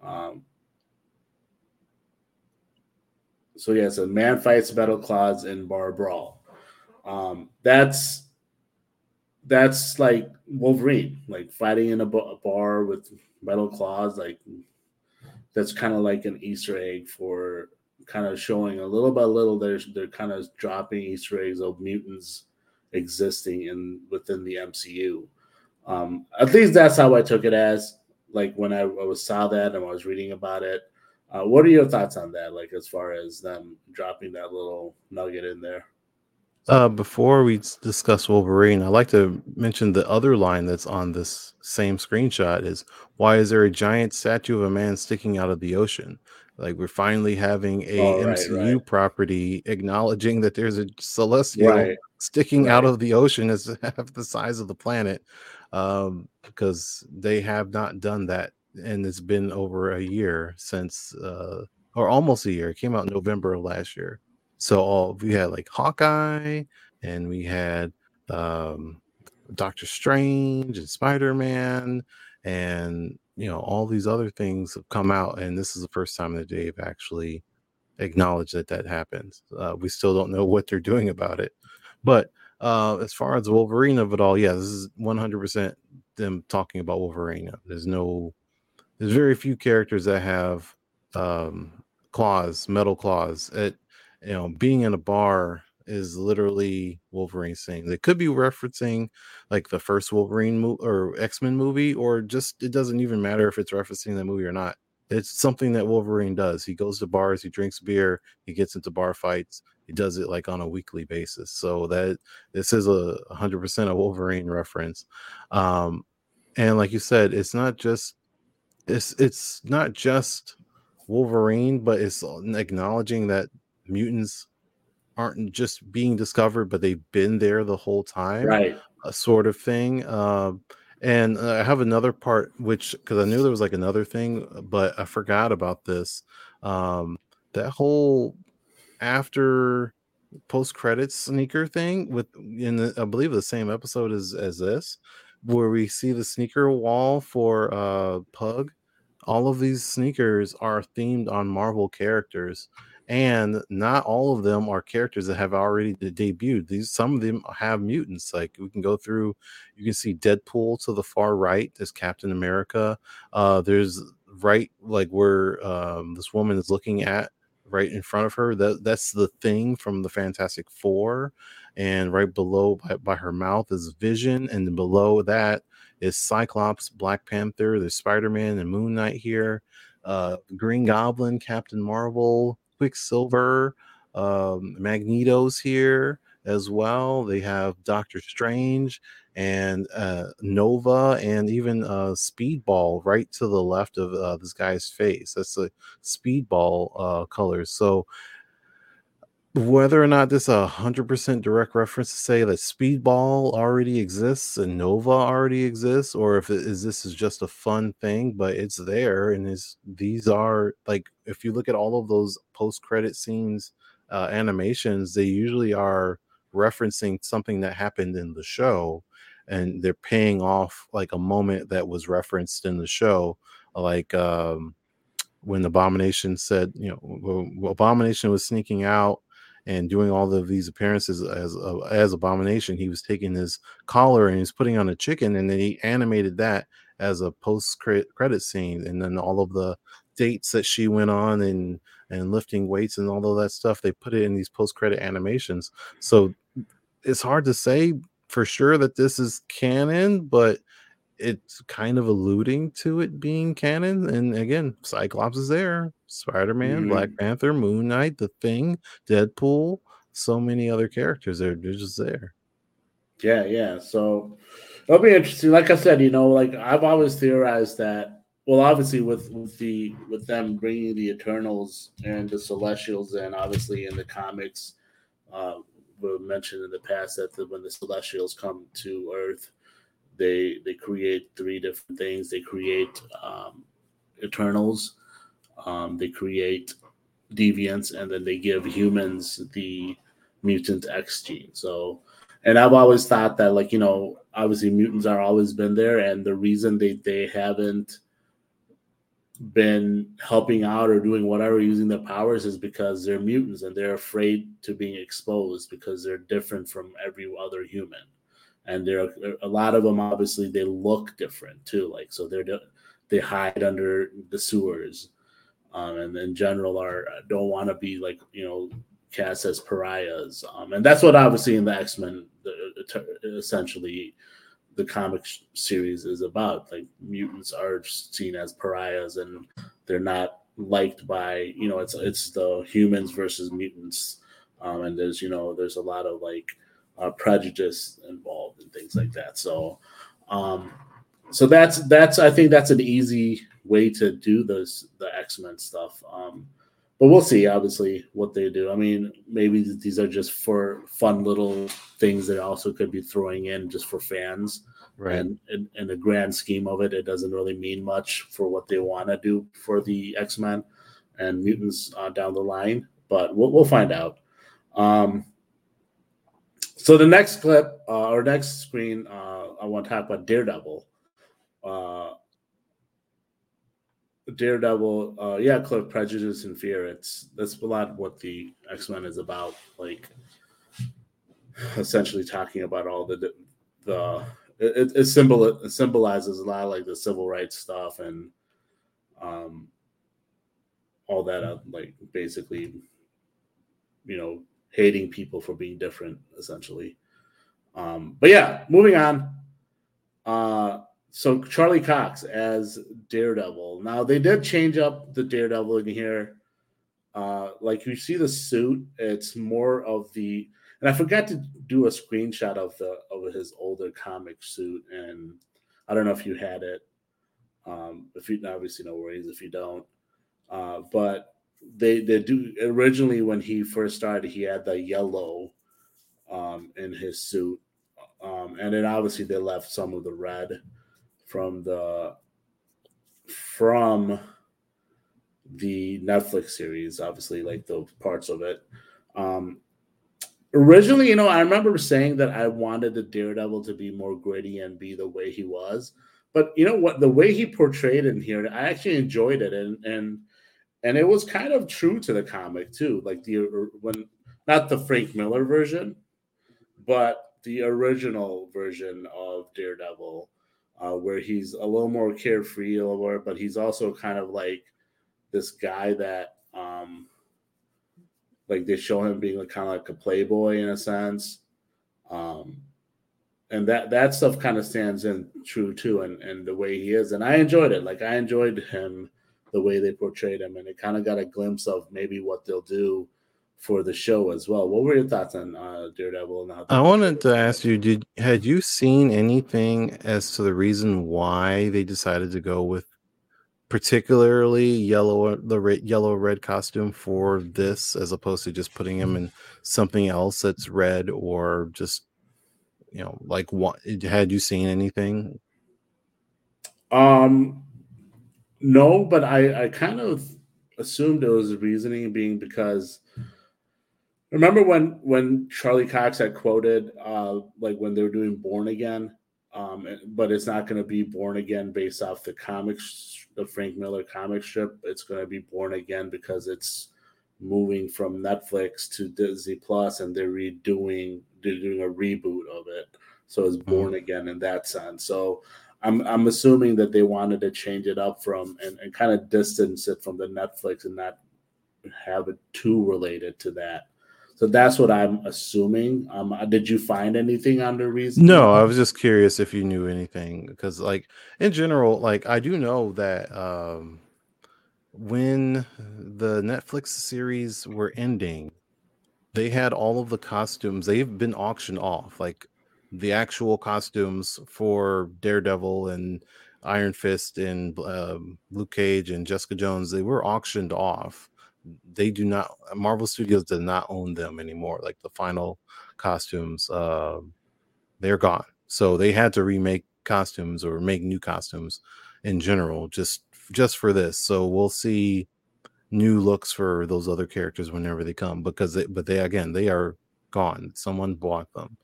Um, so yes, a man fights metal claws and bar brawl. Um, that's that's like Wolverine, like fighting in a, a bar with metal claws. Like that's kind of like an Easter egg for kind of showing a little by little. They're they're kind of dropping Easter eggs of mutants existing in within the MCU. Um, at least that's how I took it as. Like when I, was saw that and I was reading about it. Uh, what are your thoughts on that? Like as far as them dropping that little nugget in there? Uh, before we discuss Wolverine, I'd like to mention the other line that's on this same screenshot is why is there a giant statue of a man sticking out of the ocean? Like we're finally having a Oh, right, MCU right. property acknowledging that there's a celestial Right. sticking out of the ocean as half the size of the planet. Um, because they have not done that, and it's been over a year since uh or almost a year. It came out in November of last year. So all we had like Hawkeye, and we had um, Doctor Strange and Spider Man, and you know all these other things have come out, and this is the first time that they've actually acknowledged that that happened. Uh, we still don't know what they're doing about it, but uh, as far as Wolverine of it all, yeah, this is one hundred percent them talking about Wolverine. There's no, there's very few characters that have um, claws, metal claws. It you know, being in a bar is literally Wolverine saying they could be referencing like the first Wolverine mo- or X Men movie, or just it doesn't even matter if it's referencing the movie or not. It's something that Wolverine does. He goes to bars, he drinks beer, he gets into bar fights. He does it like on a weekly basis. So that this is a hundred percent a Wolverine reference. Um, and like you said, it's not just it's it's not just Wolverine, but it's acknowledging that mutants aren't just being discovered, but they've been there the whole time, Right. a sort of thing. Um, and uh, I have another part, which because I knew there was like another thing, but I forgot about this. Um, that whole after post credits sneaker thing with in the, I believe the same episode as as this, where we see the sneaker wall for uh Pug. All of these sneakers are themed on Marvel characters, and not all of them are characters that have already de- debuted. These some of them have mutants. Like we can go through, you can see Deadpool to the far right. There's Captain America. Uh, there's right like where um, this woman is looking at right in front of her. That that's the thing from the Fantastic Four, and right below by, by her mouth is Vision, and below that is Cyclops, Black Panther. There's Spider Man and Moon Knight here. Uh, Green Goblin, Captain Marvel, Quicksilver, um, Magneto's here as well. They have Doctor Strange and uh, Nova, and even uh, Speedball right to the left of uh, this guy's face. That's the Speedball uh, colors. So whether or not this a hundred percent direct reference to say that Speedball already exists and Nova already exists, or if it is this is just a fun thing, but it's there and is these are like if you look at all of those post credit scenes uh, animations, they usually are referencing something that happened in the show, and they're paying off like a moment that was referenced in the show, like um when Abomination said, you know, Abomination was sneaking out and doing all of these appearances as uh, as Abomination, he was taking his collar and he's putting on a chicken, and then he animated that as a post credit scene, and then all of the dates that she went on and and lifting weights and all of that stuff, they put it in these post credit animations. So it's hard to say for sure that this is canon, but it's kind of alluding to it being canon. And again, Cyclops is there, Spider Man, Black Panther, Moon Knight, The Thing, Deadpool, so many other characters. They're, they're just there. Yeah, yeah. So it'll be interesting. Like I said, you know, like I've always theorized that. Well, obviously, with with the with them bringing the Eternals and the Celestials, and obviously in the comics, uh, we mentioned in the past that the, when the Celestials come to Earth, they they create three different things. They create um, Eternals, um, they create deviants, and then they give humans the mutant X gene. So, and I've always thought that, like you know, obviously mutants are always been there, and the reason they they haven't been helping out or doing whatever using their powers is because they're mutants and they're afraid to being exposed because they're different from every other human. And there are a lot of them obviously they look different too like so they're they hide under the sewers um, and in general are don't want to be like you know cast as pariahs um, and that's what obviously in the x-men the, essentially the comic series is about like mutants are seen as pariahs and they're not liked by you know it's it's the humans versus mutants um, and there's you know there's a lot of like uh, prejudice involved and things like that. So, um, so that's that's I think that's an easy way to do this the X Men stuff. Um, but we'll see, obviously, what they do. I mean, maybe these are just for fun little things that also could be throwing in just for fans. Right. And in, in the grand scheme of it, it doesn't really mean much for what they want to do for the X Men and mutants uh, down the line. But we'll, we'll find out. Um, so the next clip uh, or next screen, uh, I want to talk about Daredevil. Uh, Daredevil, uh, yeah, Cliff, prejudice and fear. It's that's a lot what the X Men is about. Like, essentially talking about all the the it, it, symbol it symbolizes a lot of like the civil rights stuff and um all that uh, like basically you know hating people for being different essentially um but yeah moving on uh so Charlie Cox as Daredevil. Now they did change up the Daredevil in here. Uh, like you see the suit, it's more of the and I forgot to do a screenshot of the of his older comic suit, and I don't know if you had it. Um, if you obviously no worries if you don't. Uh, but they they do originally when he first started, he had the yellow um, in his suit, um, and then obviously they left some of the red from the from the Netflix series, obviously, like the parts of it. Um, originally, you know, I remember saying that I wanted the Daredevil to be more gritty and be the way he was. But you know what? The way he portrayed in here, I actually enjoyed it, and and and it was kind of true to the comic too. Like the when not the Frank Miller version, but the original version of Daredevil uh, where he's a little more carefree, a little more, but he's also kind of like this guy that, um, like they show him being like, kind of like a playboy in a sense, um, and that that stuff kind of stands in true too, and and the way he is, and I enjoyed it. Like I enjoyed him the way they portrayed him, and it kind of got a glimpse of maybe what they'll do for the show as well. What were your thoughts on uh, Daredevil? And how I wanted to ask you: Did had you seen anything as to the reason why they decided to go with particularly yellow the red, yellow red costume for this, as opposed to just putting him in something else that's red or just you know like what? Had you seen anything? Um, no, but I I kind of assumed it was reasoning being because Remember when when Charlie Cox had quoted uh like when they were doing Born Again, um, but it's not going to be Born Again based off the comics, the Frank Miller comic strip. It's going to be Born Again because it's moving from Netflix to Disney Plus, and they're redoing they're doing a reboot of it. So it's mm-hmm. Born Again in that sense. So I'm I'm assuming that they wanted to change it up from and, and kind of distance it from the Netflix and not have it too related to that. So that's what I'm assuming. Um, did you find anything on the reason? No, I was just curious if you knew anything because, like, in general, like I do know that um, when the Netflix series were ending, they had all of the costumes. They've been auctioned off, like the actual costumes for Daredevil and Iron Fist and um, Luke Cage and Jessica Jones. They were auctioned off they do not Marvel Studios does not own them anymore. Like the final costumes, uh, they're gone. So they had to remake costumes or make new costumes in general, just just for this. So we'll see new looks for those other characters whenever they come because they, but they again they are gone. Someone bought them.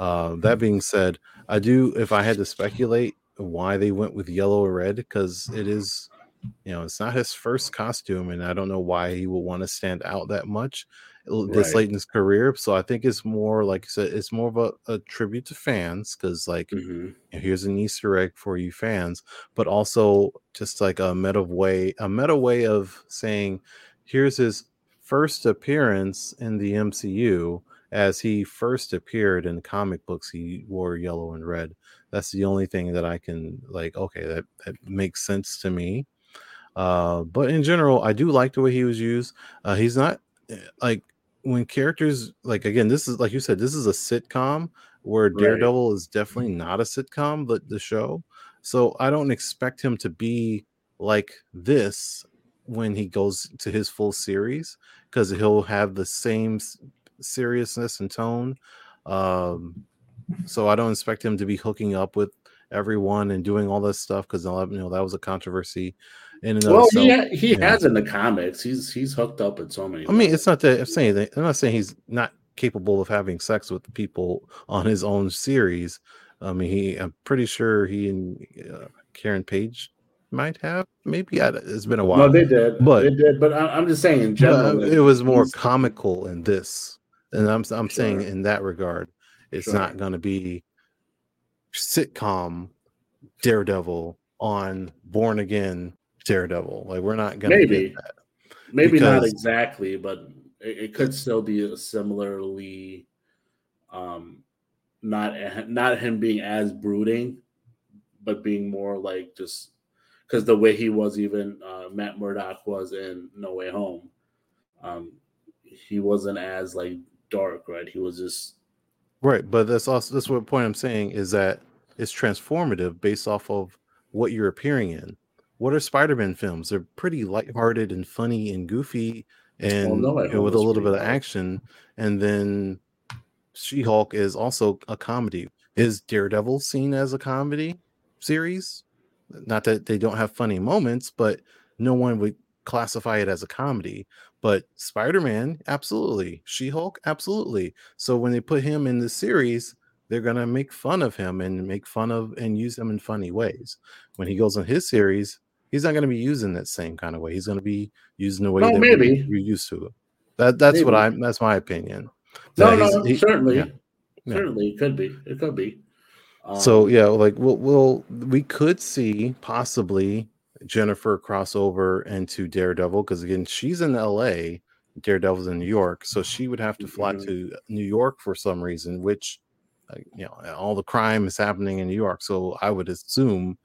Uh, that being said, I do if I had to speculate why they went with yellow or red because it is you know, it's not his first costume, and I don't know why he will want to stand out that much this right. late in his career. So I think it's more like said, it's more of a, a tribute to fans because, like, mm-hmm. you know, here's an Easter egg for you fans, but also just like a meta way, a meta way of saying, here's his first appearance in the MCU. As he first appeared in comic books, he wore yellow and red. That's the only thing that I can like. Okay, that that makes sense to me. Uh, but in general, I do like the way he was used. Uh, he's not eh, like when characters like again, this is like you said, this is a sitcom where Right. Daredevil is definitely not a sitcom, but the show. So I don't expect him to be like this when he goes to his full series because he'll have the same seriousness and tone. Um, so I don't expect him to be hooking up with everyone and doing all this stuff because you know that was a controversy. In and Well, itself. he ha- he yeah. has in the comics. He's he's hooked up in so many. I mean, it's not that I'm saying that I'm not saying he's not capable of having sex with the people on his own series. I mean, he I'm pretty sure he and uh, Karen Page might have. Maybe I, it's been a while. no, they did, but- they did. But I, I'm just saying in general, uh, it was more comical in this, and I'm I'm saying in that regard, it's Sure. not going to be sitcom Daredevil on Born Again Daredevil. Like we're not going to Maybe. maybe not exactly, but it, it could still be a similarly, um, not not him being as brooding, but being more like just because the way he was, even uh, Matt Murdock was in No Way Home, um, he wasn't as like dark, right? He was just Right, but that's also that's what point I'm saying is that it's transformative based off of what you're appearing in. What are Spider-Man films? They're pretty lighthearted and funny and goofy and No you know, with a little bit of action. And then She-Hulk is also a comedy. Is Daredevil seen as a comedy series? Not that they don't have funny moments, but no one would classify it as a comedy. But Spider-Man, absolutely. She-Hulk, absolutely. So when they put him in the series, they're gonna make fun of him and make fun of and use him in funny ways. When he goes on his series, he's not gonna be using that same kind of way. He's gonna be using the way No, that maybe. we- we're used to. That that's what Maybe. I that's my opinion. no, That no, he- certainly, yeah, yeah. certainly it could be, it could be. So Um, yeah, like we'll, we'll we could see possibly Jennifer crossover into Daredevil because again she's in L.A. Daredevil's in New York, so she would have to fly Mhm. to New York for some reason, which uh, you know all the crime is happening in New York. So I would assume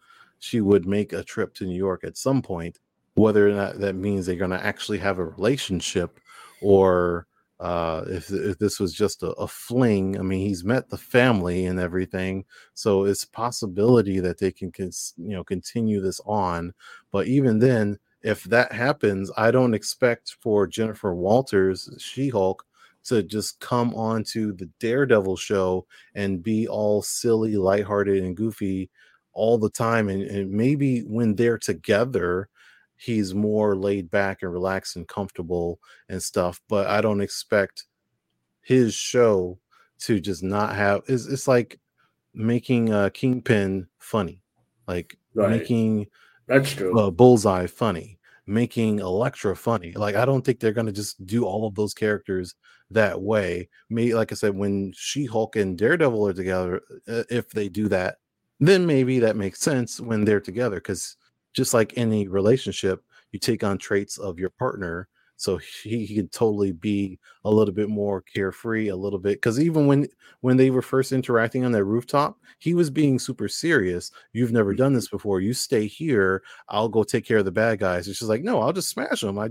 she would make a trip to New York at some point. Whether or not that means they're going to actually have a relationship, or uh, if if this was just a, a fling. I mean, he's met the family and everything, so it's possibility that they can, cons- you know, continue this on. But even then, if that happens, I don't expect for Jennifer Walters, She Hulk, to just come onto the Daredevil show and be all silly, lighthearted, and goofy all the time. And, and maybe when they're together, he's more laid back and relaxed and comfortable and stuff. But I don't expect his show to just not have. It's, it's like making uh, Kingpin funny, like Right. making that's true. uh, Bullseye funny, making Elektra funny. Like I don't think they're gonna just do all of those characters that way. Me, like I said, when She Hulk and Daredevil are together, uh, if they do that, then maybe that makes sense when they're together. Because just like any relationship, you take on traits of your partner. So he, he could totally be a little bit more carefree, a little bit. Because even when when they were first interacting on that rooftop, he was being super serious. You've never done this before. You stay here. I'll go take care of the bad guys. It's just like, no, I'll just smash them. I,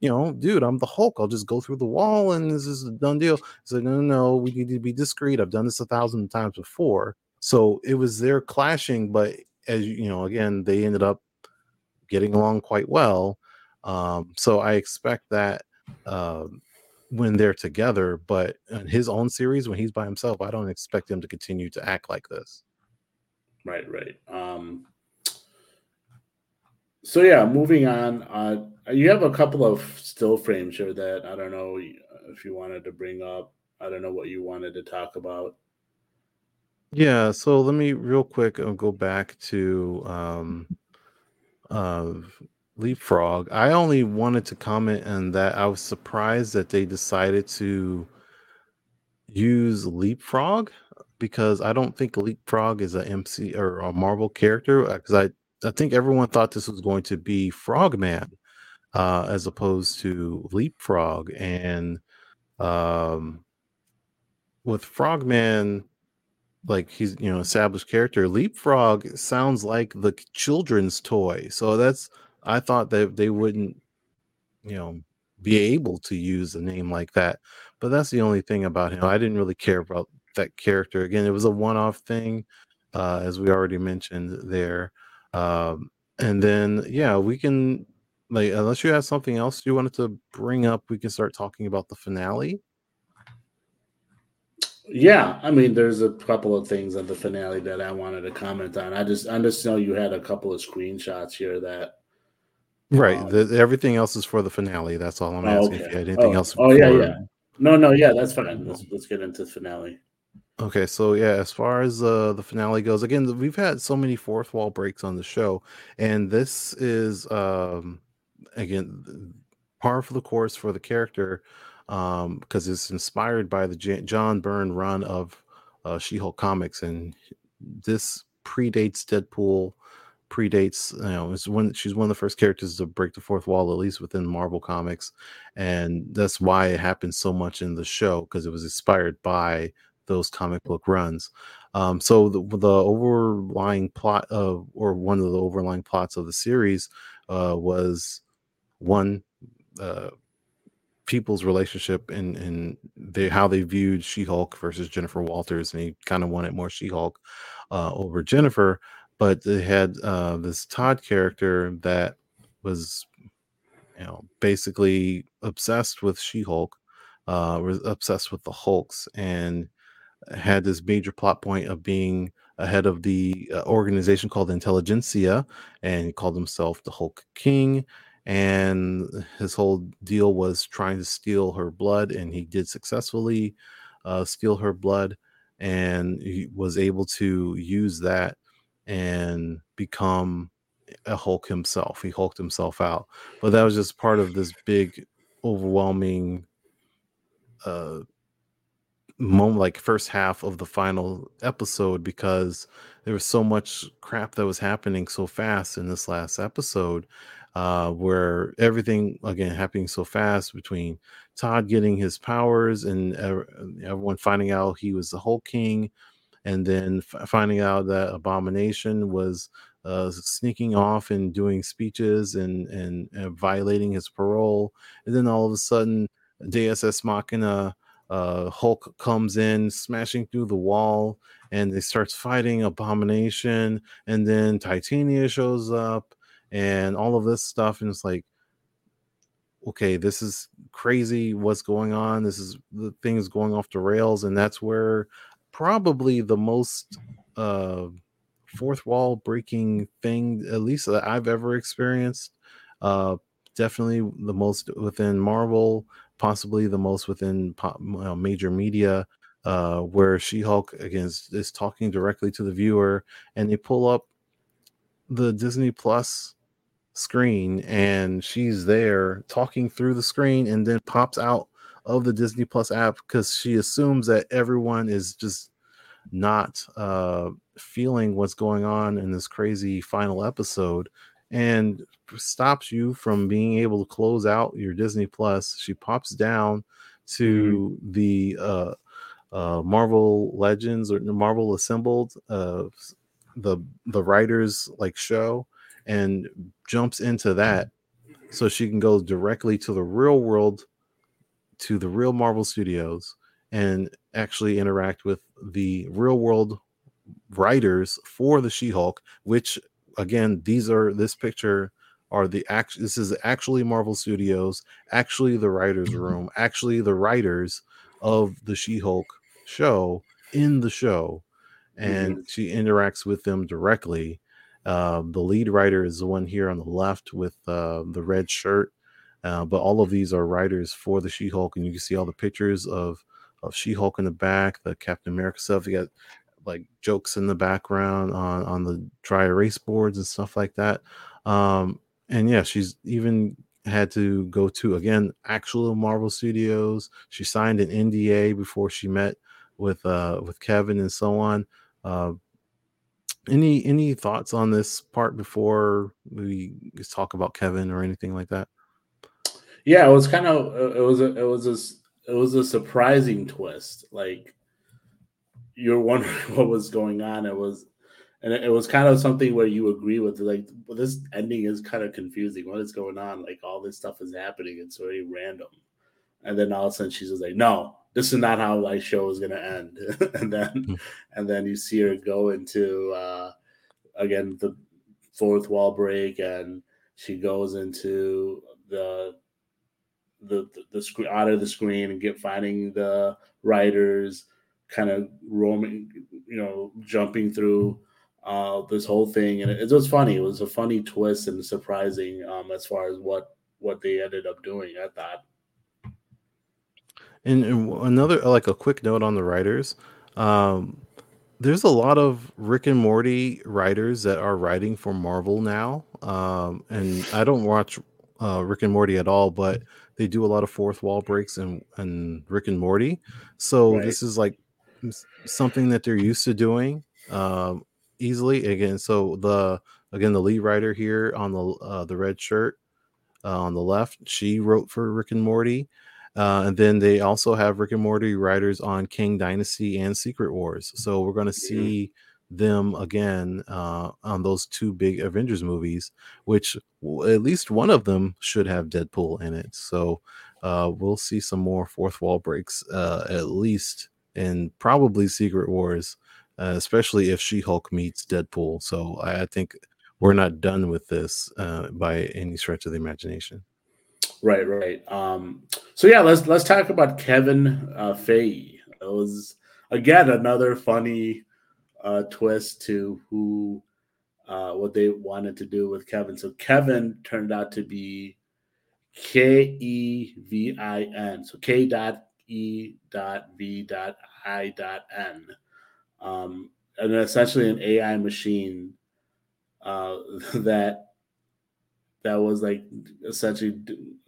you know, dude, I'm the Hulk. I'll just go through the wall and this is a done deal. It's like, no, no, no, we need to be discreet. I've done this a thousand times before. So it was their clashing, but as you know, again, they ended up getting along quite well. Um, so I expect that um, when they're together, but in his own series, when he's by himself, I don't expect him to continue to act like this. Right, right. Um, so yeah, moving on. Uh, you have a couple of still frames here that I don't know if you wanted to bring up. I don't know what you wanted to talk about. Yeah, so let me real quick uh, go back to um uh Leapfrog. I only wanted to comment on that. I was surprised that they decided to use Leapfrog because I don't think Leapfrog is a MC or a Marvel character because I I think everyone thought this was going to be Frogman uh as opposed to Leapfrog and um with Frogman like he's you know established character leapfrog sounds like the children's toy so that's i thought that they wouldn't you know be able to use a name like that. But that's the only thing about him. I didn't really care about that character. Again, it was a one-off thing, uh, as we already mentioned there. Um, and then yeah, we can like unless you have something else you wanted to bring up, we can start talking about the finale. Yeah, I mean, there's a couple of things in the finale that I wanted to comment on. I just, I just know you had a couple of screenshots here that. Right. Um, the, everything else is for the finale. That's all I'm asking. If you had anything Oh, else? oh, yeah, yeah. No, no, yeah, that's fine. Let's let's get into the finale. Okay, so yeah, as far as uh, the finale goes, again, we've had so many fourth wall breaks on the show, and this is um, again par for the course for the character um, because it's inspired by the J- John Byrne run of uh, She-Hulk comics, and this predates Deadpool, predates you know, it's one she's one of the first characters to break the fourth wall, at least within Marvel comics, and that's why it happened so much in the show because it was inspired by those comic book runs. Um, so the, the overlying plot of, or one of the overlying plots of the series, uh, was one, uh, people's relationship and and they how they viewed She-Hulk versus Jennifer Walters, and he kind of wanted more She-Hulk uh, over Jennifer, but they had uh, this Todd character that was, you know, basically obsessed with She-Hulk, uh, was obsessed with the Hulks, and had this major plot point of being ahead of the uh, organization called Intelligentsia, and he called himself the Hulk King. And his whole deal was trying to steal her blood, and he did successfully uh, steal her blood, and he was able to use that and become a Hulk himself. He hulked himself out, but that was just part of this big, overwhelming uh moment like first half of the final episode because there was so much crap that was happening so fast in this last episode uh where everything again happening so fast between Todd getting his powers and everyone finding out he was the Hulk King and then f- finding out that Abomination was uh, sneaking off and doing speeches and, and and violating his parole and then all of a sudden Deus Ex Machina uh, Hulk comes in, smashing through the wall, and they starts fighting Abomination, and then Titania shows up, and all of this stuff, and it's like, okay, this is crazy. What's going on? This is the thing is going off the rails, and that's where probably the most uh, fourth wall breaking thing, at least that I've ever experienced. Uh, definitely the most within Marvel possibly the most within pop, uh, major media, uh, where She Hulk again is, is talking directly to the viewer, and they pull up the Disney Plus screen, and she's there talking through the screen, and then pops out of the Disney Plus app because she assumes that everyone is just not uh, feeling what's going on in this crazy final episode and stops you from being able to close out your Disney Plus. She pops down to the uh, uh, Marvel Legends or Marvel Assembled, uh, the the writers like show, and jumps into that so she can go directly to the real world, to the real Marvel Studios, and actually interact with the real world writers for the She-Hulk, which again, these are this picture are the act. This is actually Marvel Studios, actually the writers' room, actually the writers of the She-Hulk show in the show, and she interacts with them directly. Uh, the lead writer is the one here on the left with uh, the red shirt, uh, but all of these are writers for the She-Hulk, and you can see all the pictures of of She-Hulk in the back, the Captain America stuff. You got like jokes in the background on on the dry erase boards and stuff like that. Um, and yeah, she's even had to go to again actual Marvel Studios. She signed an NDA before she met with uh with Kevin and so on. Uh, any any thoughts on this part before we talk about Kevin or anything like that? Yeah, it was kind of it was a it was a it was a surprising twist. Like you're wondering what was going on. It was and it, it was kind of something where you agree with like well, this ending is kind of confusing. What is going on? Like all this stuff is happening. It's very random, and then all of a sudden she's just like, no, this is not how my show is gonna end. and then Hmm. and then you see her go into uh again the fourth wall break and she goes into the the the, the screen out of the screen and get finding the writers kind of roaming you know jumping through uh this whole thing and it, it was funny it was a funny twist and surprising um as far as what what they ended up doing i thought And, and another like a quick note on the writers. Um, there's a lot of Rick and Morty writers that are writing for Marvel now. Um, and I don't watch uh, Rick and Morty at all, but they do a lot of fourth wall breaks and and Rick and Morty. So Right. this is like something that they're used to doing um, easily. Again, so the again the lead writer here on the uh, the red shirt uh, on the left, she wrote for Rick and Morty. Uh, and then they also have Rick and Morty writers on Kang Dynasty and Secret Wars. So we're going to see them again uh, on those two big Avengers movies, which w- at least one of them should have Deadpool in it. So uh, we'll see some more fourth wall breaks, uh, at least, and probably Secret Wars, uh, especially if She Hulk meets Deadpool. So I, I think we're not done with this uh, by any stretch of the imagination. Right, right. Um, so yeah, let's let's talk about Kevin uh, Feige. It was again another funny uh, twist to who uh, what they wanted to do with Kevin. So Kevin turned out to be K E V I N. So K dot E dot V dot I dot N. Um, and essentially an AI machine uh, that that was like essentially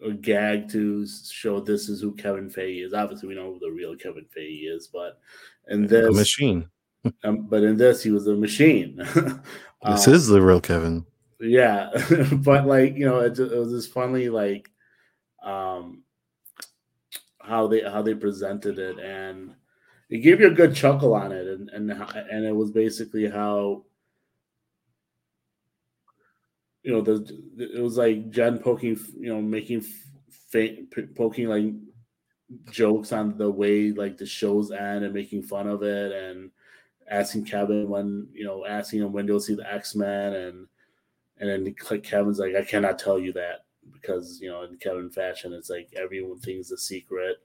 a gag to show this is who Kevin Feige is. Obviously, we know who the real Kevin Feige is, but in A this, machine. um, but in this, he was a machine. This Um, is the real Kevin. yeah, but like you know, it, it was just funny, like um how they how they presented it, and it gave you a good chuckle on it, and and and it was basically how you know the it was like Jen poking, you know, making fa- poking like jokes on the way like the shows end and making fun of it and asking Kevin when you know asking him when you'll see the X Men and and then Kevin's like I cannot tell you that because you know in Kevin fashion it's like everyone thinks a secret.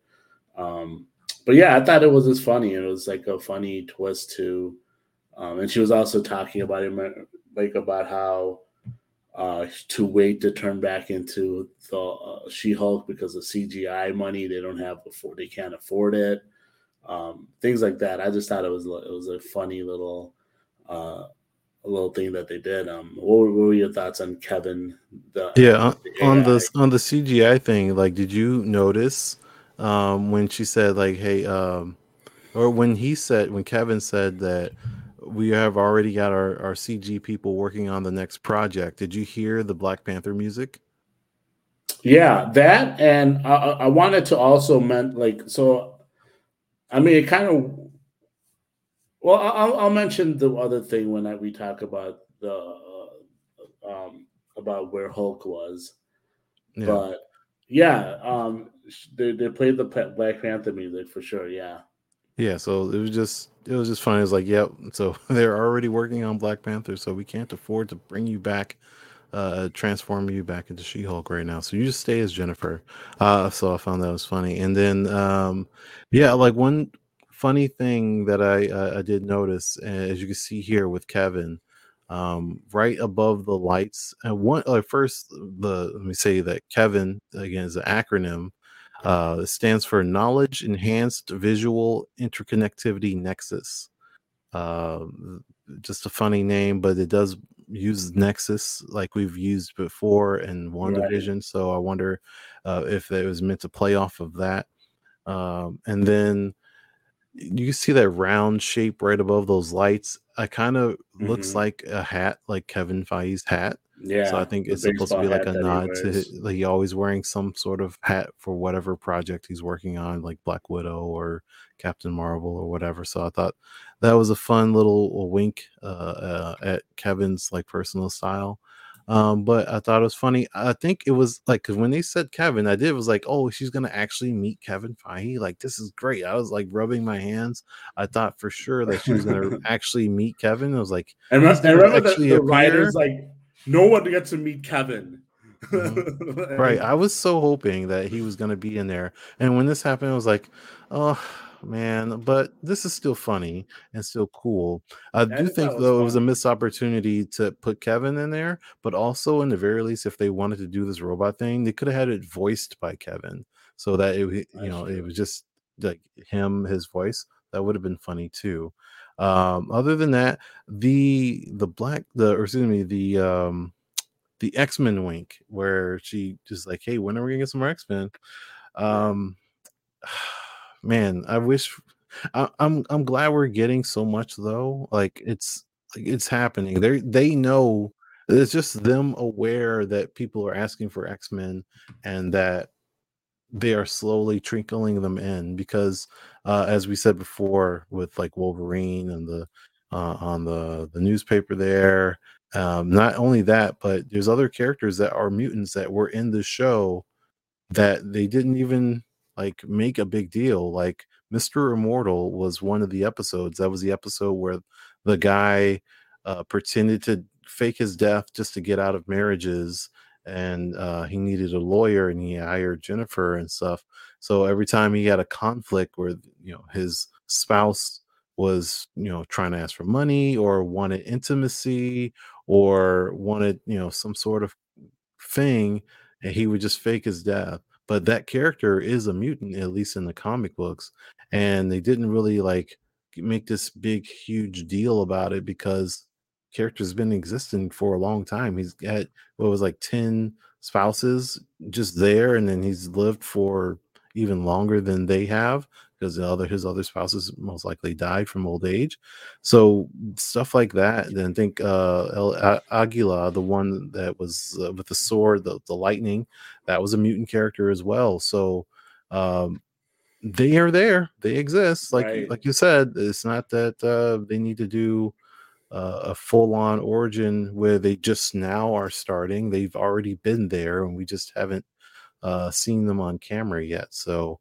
Um, but yeah, I thought it was just funny. It was like a funny twist to, um, and she was also talking about it like about how uh, to wait to turn back into the uh, She-Hulk because of CGI money. They don't have before they can't afford it. Um, things like that. I just thought it was it was a funny little uh, a little thing that they did. Um, what were, what were your thoughts on Kevin? The Yeah, on, the on the on the CGI thing, like, did you notice um, when she said like, "Hey," um, or when he said when Kevin said that we have already got our our CG people working on the next project? Did you hear the Black Panther music? Yeah, that and I, I I wanted to also meant like so. I mean, it kind of. Well, I- I'll, I'll mention the other thing when I, we talk about the uh, um, about where Hulk was, Yeah. but yeah, um, they they played the Black Panther music for sure. Yeah, Yeah, so it was just it was just funny. It's like, yep. So they're already working on Black Panther, so we can't afford to bring you back, uh, transform you back into She-Hulk right now. So you just stay as Jennifer. Uh, so I found that was funny. And then, um, yeah, like one funny thing that I uh, I did notice, uh, as you can see here with Kevin, um, right above the lights. And one, uh, first, the let me say that Kevin again is an acronym. Uh, it stands for Knowledge Enhanced Visual Interconnectivity Nexus. Uh, just a funny name, but it does use Nexus like we've used before in WandaVision. So I wonder uh, if it was meant to play off of that. Um, and then you see that round shape right above those lights. I kind of looks Mhm. like a hat, like Kevin Feige's hat. Yeah. So I think it's supposed to be like a nod to his, like he always wearing some sort of hat for whatever project he's working on, like Black Widow or Captain Marvel or whatever. So I thought that was a fun little wink uh, uh, at Kevin's like personal style. Um, but I thought it was funny. I think it was like because when they said Kevin, I did was like, oh, she's gonna actually meet Kevin Feige. Like this is great. I was like rubbing my hands. I thought for sure that she was gonna actually meet Kevin. I was like, And, he's remember the, the writers like no one gets to meet Kevin. right i was so hoping that he was to be in there and when this happened i was like oh man but this is still funny and still cool. I I do think though it was a missed opportunity to put kevin in there but also in the very least if they wanted to do this robot thing they could have had it voiced by kevin so that it you That's know it was just like him his voice that would have been funny too. Um other than that the the black the or excuse me the um the X-Men wink where she just like, hey, when are we gonna get some more X-Men? Um man, I wish I, I'm I'm glad we're getting so much though. Like it's like it's happening. They they know it's just them aware that people are asking for X-Men and that they are slowly trickling them in because uh, as we said before with like wolverine and the uh, on the the newspaper there um, not only that but there's other characters that are mutants that were in the show that they didn't even like make a big deal like mr immortal was one of the episodes that was the episode where the guy uh, pretended to fake his death just to get out of marriages and uh, he needed a lawyer and he hired jennifer and stuff. So every time he had a conflict where you know his spouse was you know trying to ask for money or wanted intimacy or wanted you know some sort of thing and he would just fake his death but that character is a mutant at least in the comic books and they didn't really like make this big huge deal about it because character's been existing for a long time. He's got what was like 10 spouses just there and then he's lived for even longer than they have because the other his other spouses most likely died from old age. So stuff like that then think uh El aguila the one that was uh, with the sword the, the lightning that was a mutant character as well. So um they are there. They exist. Like Right. like you said it's not that uh they need to do uh, a full-on origin where they just now are starting. They've already been there and we just haven't uh seen them on camera yet. So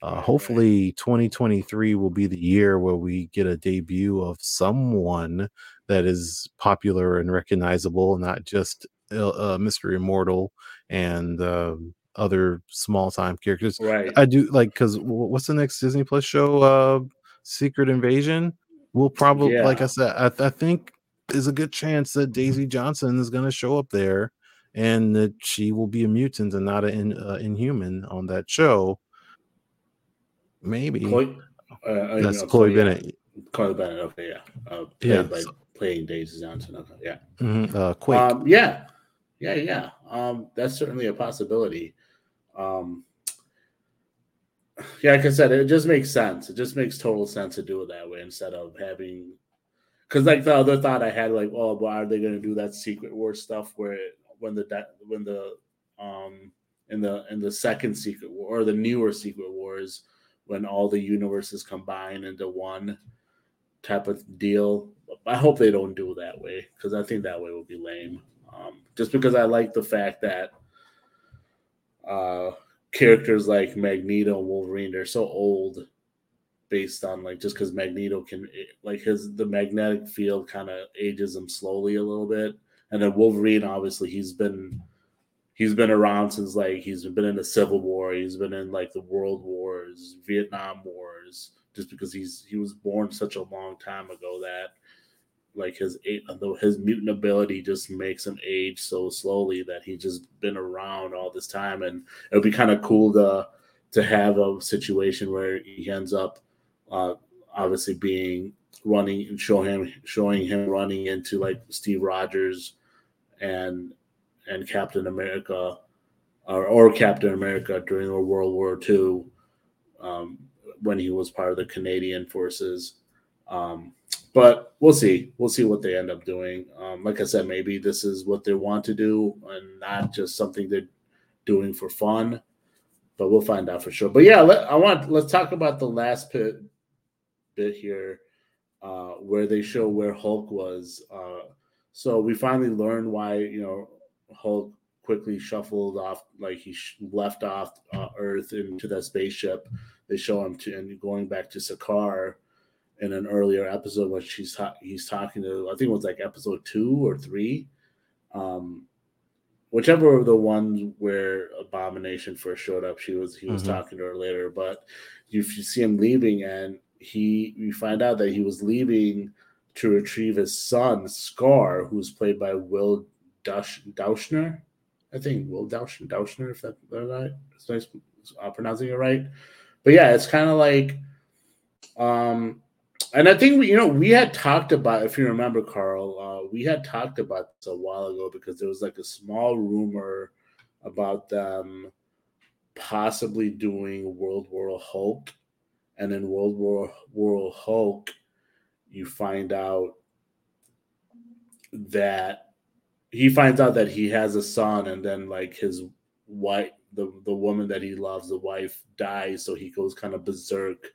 uh, hopefully 2023 will be the year where we get a debut of someone that is popular and recognizable not just uh, uh, mr immortal and um, other small time characters. Right. i do like because what's the next disney plus show uh secret invasion? We'll probably like i said I, th- I think there's a good chance that daisy johnson is going to show up there and that she will be a mutant and not an uh, inhuman on that show maybe Chloe, uh, that's chloe Bennet Chloe Bennet. Okay, yeah. Uh, Yeah, by so- playing Daisy Johnson. Okay, yeah. Mhm, uh quake Um, yeah, yeah, yeah. Um, that's certainly a possibility. Um, yeah, like I said, it just makes sense. It just makes total sense to do it that way instead of having. Because like the other thought I had, like, oh, why are they going to do that Secret War stuff where when the di- when the um in the in the second Secret War or the newer Secret Wars when all the universes combine into one type of deal. I hope they don't do it that way because I think that way would be lame. Um, just because I like the fact that uh, characters like Magneto and Wolverine they're so old, based on like just because Magneto can like his the magnetic field kind of ages him slowly a little bit, and then Wolverine obviously he's been he's been around since like he's been in the Civil War, he's been in like the World Wars, Vietnam Wars, just because he's he was born such a long time ago that like his though his mutant ability just makes him age so slowly that he's just been around all this time, and it would be kind of cool to to have a situation where he ends up uh, obviously being running and show him showing him running into like Steve Rogers and and Captain America or, or Captain America during World War II um, when he was part of the Canadian forces. Um, but we'll see. We'll see what they end up doing. Um, like I said, maybe this is what they want to do and not just something they're doing for fun. But we'll find out for sure. But yeah, let, I want let's talk about the last bit bit here, uh, where they show where Hulk was. Uh, so we finally learned why you know Hulk quickly shuffled off, like he sh- left off uh, Earth into that spaceship. They show him to and going back to Sakaar in an earlier episode when she's ta- he's talking to I think it was like episode two or three, um, whichever of the ones where Abomination first showed up. She was he was Mhm. talking to her later, but you, you see him leaving and he you find out that he was leaving to retrieve his son Scar, who's played by Will Dush Dauschner. I think Will Dausch Dauschner, if that, that right, it's nice uh, pronouncing it right. But yeah, it's kind of like, um, and I think we, you know, we had talked about, if you remember, Carl, uh, we had talked about this a while ago because there was like a small rumor about them possibly doing World War Hulk, and in World War War Hulk, you find out that he finds out that he has a son, and then like his wife, the the woman that he loves, the wife dies, so he goes kind of berserk.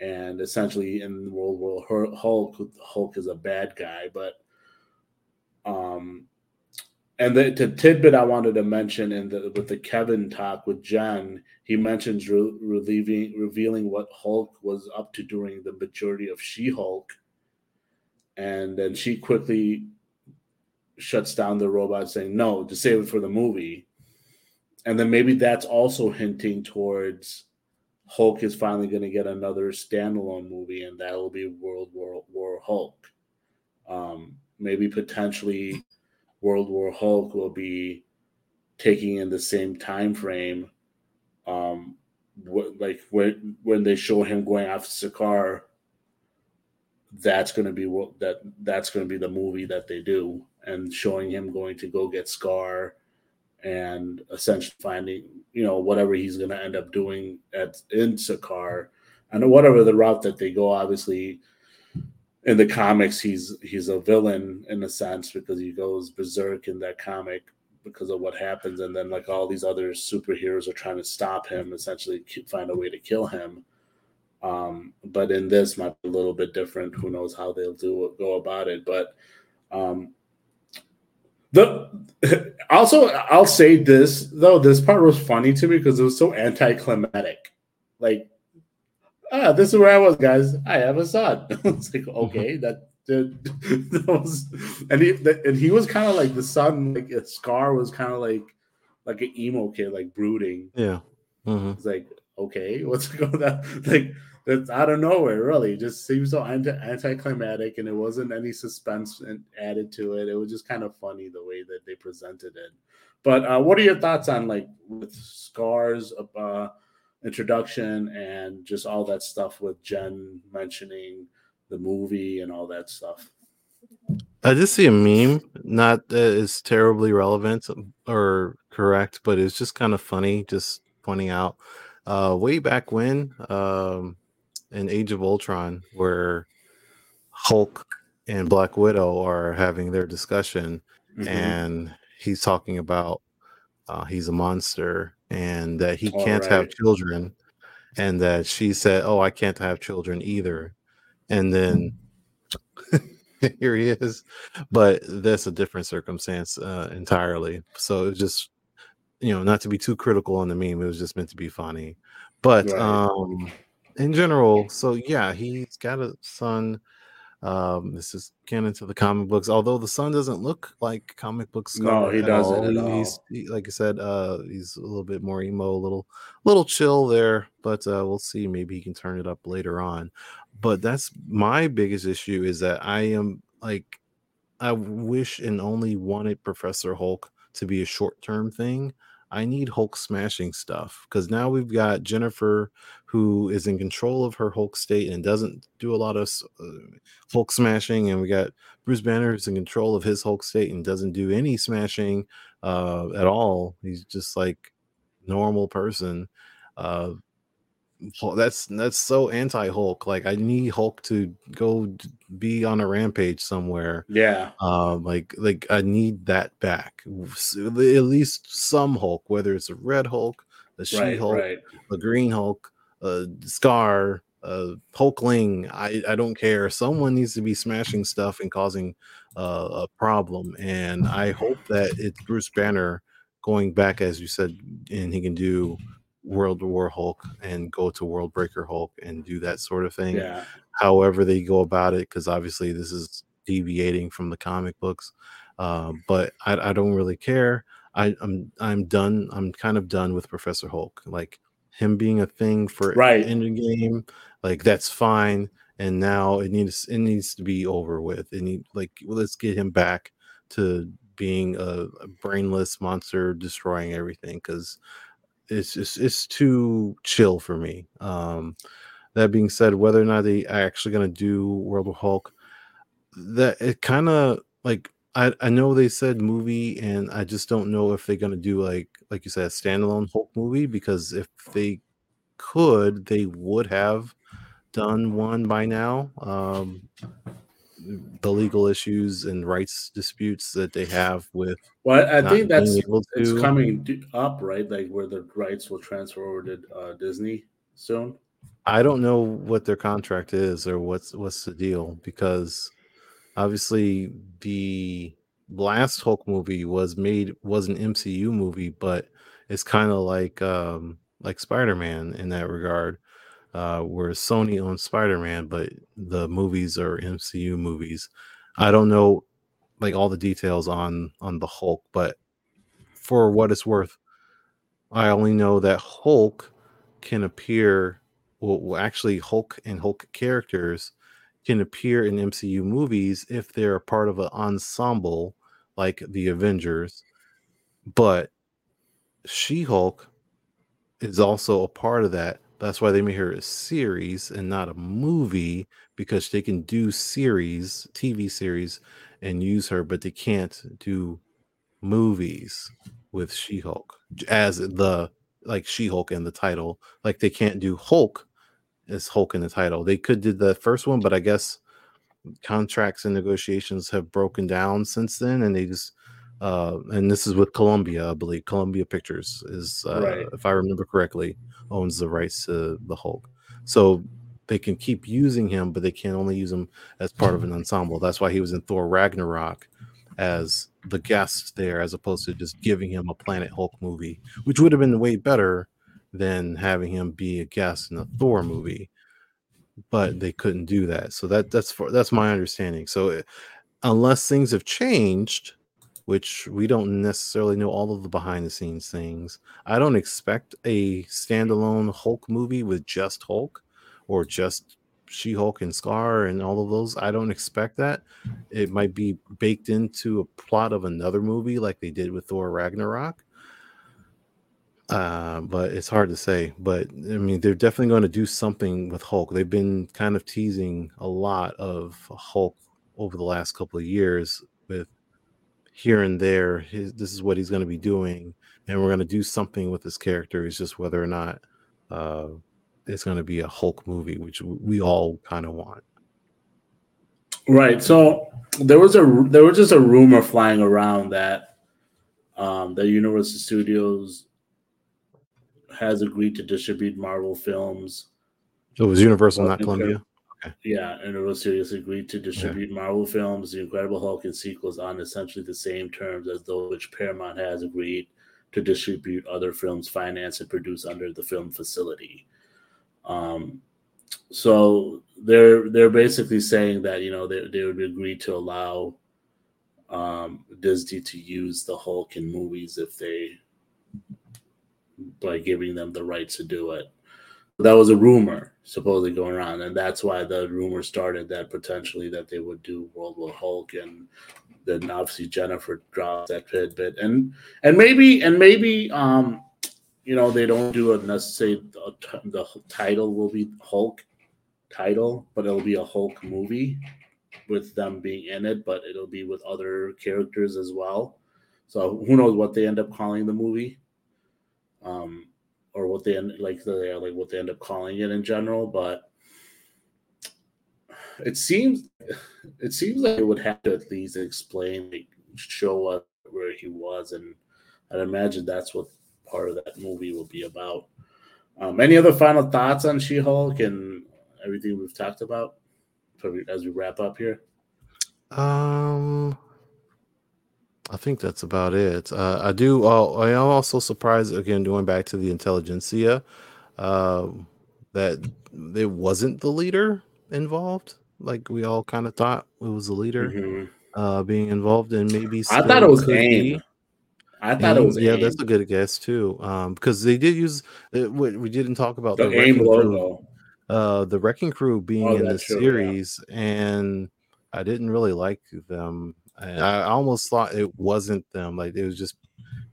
And essentially, in World War Hulk, Hulk is a bad guy, but um, and the, the tidbit I wanted to mention in the with the Kevin talk with Jen, he mentions re- relieving, revealing what Hulk was up to during the majority of She Hulk, and then she quickly shuts down the robot, saying no to save it for the movie, and then maybe that's also hinting towards Hulk is finally going to get another standalone movie, and that will be World War War Hulk. Um, maybe potentially World War Hulk will be taking in the same time frame. Um, wh- like when when they show him going after Sakaar, that's going to be what that that's going to be the movie that they do, and showing him going to go get Scar, and essentially finding you know whatever he's going to end up doing at in Sakaar, and whatever the route that they go, obviously in the comics he's he's a villain in a sense because he goes berserk in that comic because of what happens. And then like all these other superheroes are trying to stop him essentially find a way to kill him um but in this might be a little bit different who knows how they'll do go about it but um the also i'll say this though this part was funny to me because it was so anticlimactic like ah, this is where I was, guys. I have a son. it's like okay, that, that, that was, and he and he was kind of like the son, like a Scar was kind of like like an emo kid, like brooding. Yeah. hmm It's like okay, what's going on? Like that's out of nowhere, really. It just seems so anti anticlimactic, and it wasn't any suspense added to it. It was just kind of funny the way that they presented it. But uh, what are your thoughts on like with Scars? Uh, introduction and just all that stuff with Jen mentioning the movie and all that stuff. I did see a meme, not that it's terribly relevant or correct, but it's just kind of funny, just pointing out uh, way back when um, in Age of Ultron, where Hulk and Black Widow are having their discussion, Mhm. and he's talking about uh, he's a monster and that he can't have children, and that she said, "Oh, I can't have children either," and then here he is, but that's a different circumstance uh, entirely. So it's just you know not to be too critical on the meme. It was just meant to be funny, but Right. um in general, so yeah, he's got a son. Um, this is canon to the comic books, although the son doesn't look like comic books. No, he doesn't all. at all. He's he, like I said, uh, he's a little bit more emo, a little, little chill there, but uh, we'll see. Maybe he can turn it up later on. But that's my biggest issue is that I am like, I wish and only wanted Professor Hulk to be a short term thing. I need Hulk smashing stuff because now we've got Jennifer who is in control of her Hulk state and doesn't do a lot of uh, Hulk smashing, and we got Bruce Banner who's in control of his Hulk state and doesn't do any smashing uh, at all. He's just like normal person. Uh, that's that's so anti Hulk. Like I need Hulk to go be on a rampage somewhere. Yeah. Um, like like I need that back. At least some Hulk, whether it's a red Hulk, a She. Hulk, Right. a Green Hulk, a Scar, a Hulkling. I I don't care. Someone needs to be smashing stuff and causing uh, a problem. And I hope that it's Bruce Banner going back, as you said, and he can do World War Hulk and go to World Breaker Hulk and do that sort of thing. Yeah. However they go about it, because obviously this is deviating from the comic books. Uh, but I, I don't really care. I, I'm I'm done. I'm kind of done with Professor Hulk. Like him being a thing for Right. in the game, like that's fine. And now it needs it needs to be over with. And need like well, let's get him back to being a, a brainless monster destroying everything because it's just it's too chill for me. Um, that being said, whether or not they are actually going to do World of Hulk, that it kind of like I I know they said movie, and I just don't know if they're going to do like like you said a standalone Hulk movie because if they could, they would have done one by now. Um, the legal issues and rights disputes that they have with Well, I, I think that's being it's to- coming up, right? Like where the rights will transfer over to uh, Disney soon. I don't know what their contract is or what's what's the deal because obviously the last Hulk movie was made was an MCU movie, but it's kind of like um like Spider-Man in that regard. Uh where Sony owns Spider-Man, but the movies are MCU movies. I don't know like all the details on on the Hulk, but for what it's worth, I only know that Hulk can appear well, actually Hulk and Hulk characters can appear in MCU movies if they're a part of an ensemble like the Avengers. But She-Hulk is also a part of that. That's why they made her a series and not a movie because they can do series, TV series, and use her, but they can't do movies with She-Hulk as the like She-Hulk in the title. Like they can't do Hulk as Hulk in the title. They could did the first one, but I guess contracts and negotiations have broken down since then, and they just uh, and this is with Columbia, I believe. Columbia Pictures is, uh, Right. if I remember correctly, owns the rights to the Hulk. So they can keep using him, but they can only use him as part of an ensemble. That's why he was in Thor Ragnarok as the guest there, as opposed to just giving him a Planet Hulk movie, which would have been way better than having him be a guest in a Thor movie. But they couldn't do that, so that that's for that's my understanding. So uh, unless things have changed, which we don't necessarily know all of the behind the scenes things, I don't expect a standalone Hulk movie with just Hulk or just She Hulk and Scar and all of those. I don't expect that. It might be baked into a plot of another movie like they did with Thor Ragnarok. Uh, but it's hard to say. But I mean, they're definitely going to do something with Hulk. They've been kind of teasing a lot of Hulk over the last couple of years with here and there. His, this is what he's going to be doing, and we're going to do something with this character. It's just whether or not uh, it's going to be a Hulk movie, which we all kind of want. Right. So there was a there was just a rumor flying around that um, the Universal Studios has agreed to distribute Marvel films. It was Universal, not Okay. Columbia. Yeah, and Universal Studios agreed to distribute Marvel films, The Incredible Hulk, and sequels on essentially the same terms as those which Paramount has agreed to distribute other films financed and produced under the film facility. Um, so they're they're basically saying that you know they they would agree to allow um, Disney to use the Hulk in movies if they by giving them the rights to do it. That was a rumor supposedly going around, and that's why the rumor started that potentially that they would do World War Hulk, and then obviously Jennifer dropped that tidbit, and and maybe and maybe um you know they don't do it necessarily the, the title will be Hulk title, but it'll be a Hulk movie with them being in it, but it'll be with other characters as well. So who knows what they end up calling the movie? Um, or what they end like they like what they end up calling it in general, but it seems it seems like it would have to at least explain, like, show us where he was, and I'd imagine that's what part of that movie will be about. Um, any other final thoughts on She-Hulk and everything we've talked about as we wrap up here? Um, I think that's about it. Uh, I do. Uh, I am also surprised again, going back to the Intelligencia, uh, that it wasn't the leader involved. Like we all kind of thought it was the leader Mhm. uh, being involved, and maybe I thought it was AIM. be. I thought it was yeah, AIM. that's a good guess too. Um, because they did use uh, we, we didn't talk about the the AIM wrecking crew, uh, the wrecking crew being Oh, in the true, yeah. series, and I didn't really like them. I, almost thought it wasn't them, like it was just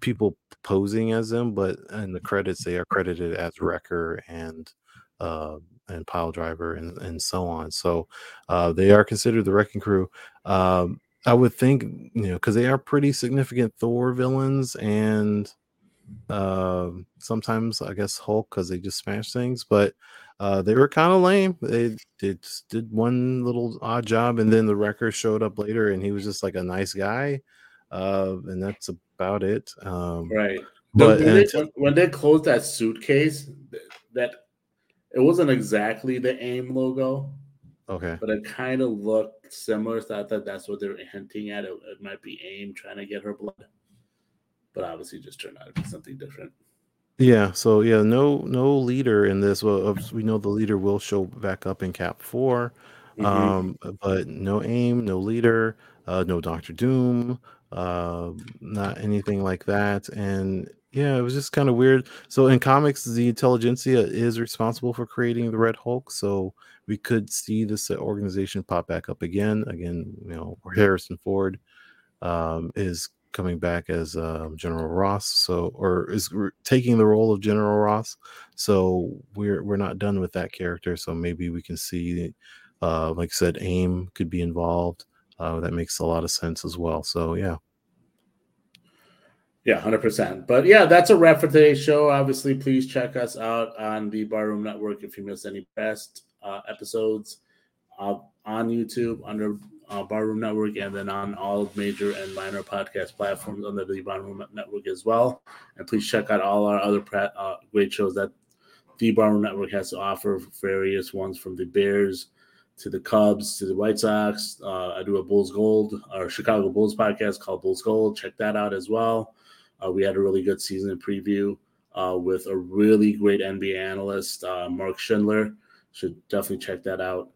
people posing as them, but in the credits they are credited as Wrecker and uh and Pile Driver and and so on. So uh they are considered the Wrecking Crew. Um I would think you know because they are pretty significant Thor villains and um sometimes I guess Hulk because they just smash things, but uh they were kind of lame. They, they did one little odd job, and then the Wrecker showed up later, and he was just like a nice guy, uh, and that's about it. Um, Right. But when, they, when, when they closed that suitcase, that it wasn't exactly the AIM logo, okay, but it kind of looked similar. So I thought that's what they were hinting at. It, it might be AIM trying to get her blood, but obviously just turned out to be something different. Yeah. So yeah, no no leader in this. Well, of- we know the leader will show back up in Cap 4 Mhm. um, but no aim, no leader, uh, no Doctor Doom, uh, not anything like that. And yeah, it was just kind of weird. So in comics, the Intelligencia is responsible for creating the Red Hulk. So we could see this uh, organization pop back up again. Again, you know, Harrison Ford um, is coming back as um, General Ross. So or is re- taking the role of General Ross. So we're we're not done with that character. So maybe we can see uh, like I said, AIM could be involved. Uh, that makes a lot of sense as well. So yeah, Yeah, hundred percent. But yeah, that's a wrap for today's show. Obviously, please check us out on the Barroom Network if you missed any past uh, episodes uh, on YouTube under uh, Barroom Network, and then on all major and minor podcast platforms under the Barroom Network as well. And please check out all our other pra- uh, great shows that the Barroom Network has to offer. Various ones from the Bears to the Cubs to the White Sox. Uh, I do a Bulls Gold or Chicago Bulls podcast called Bulls Gold. Check that out as well. Uh, we had a really good season preview uh, with a really great NBA analyst, uh, Mark Schindler. Should definitely check that out.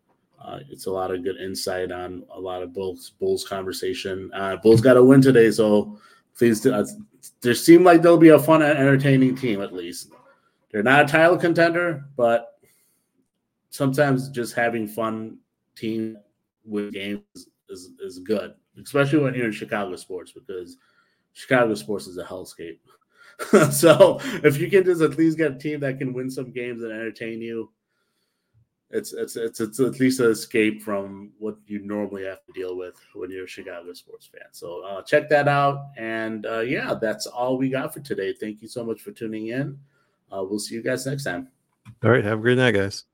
Uh, it's a lot of good insight on a lot of Bulls Bulls conversation. Uh, Bulls got to win today, so please. Uh, there seem like they'll be a fun and entertaining team at least. They're not a title contender, but sometimes just having fun team with games is, is good, especially when you're in Chicago sports because Chicago sports is a hellscape. so if you can just at least get a team that can win some games and entertain you, it's it's it's it's at least an escape from what you normally have to deal with when you're a Chicago sports fan. So uh, check that out, and uh, yeah, that's all we got for today. Thank you so much for tuning in. Uh, we'll see you guys next time. all right. Have a great night, guys.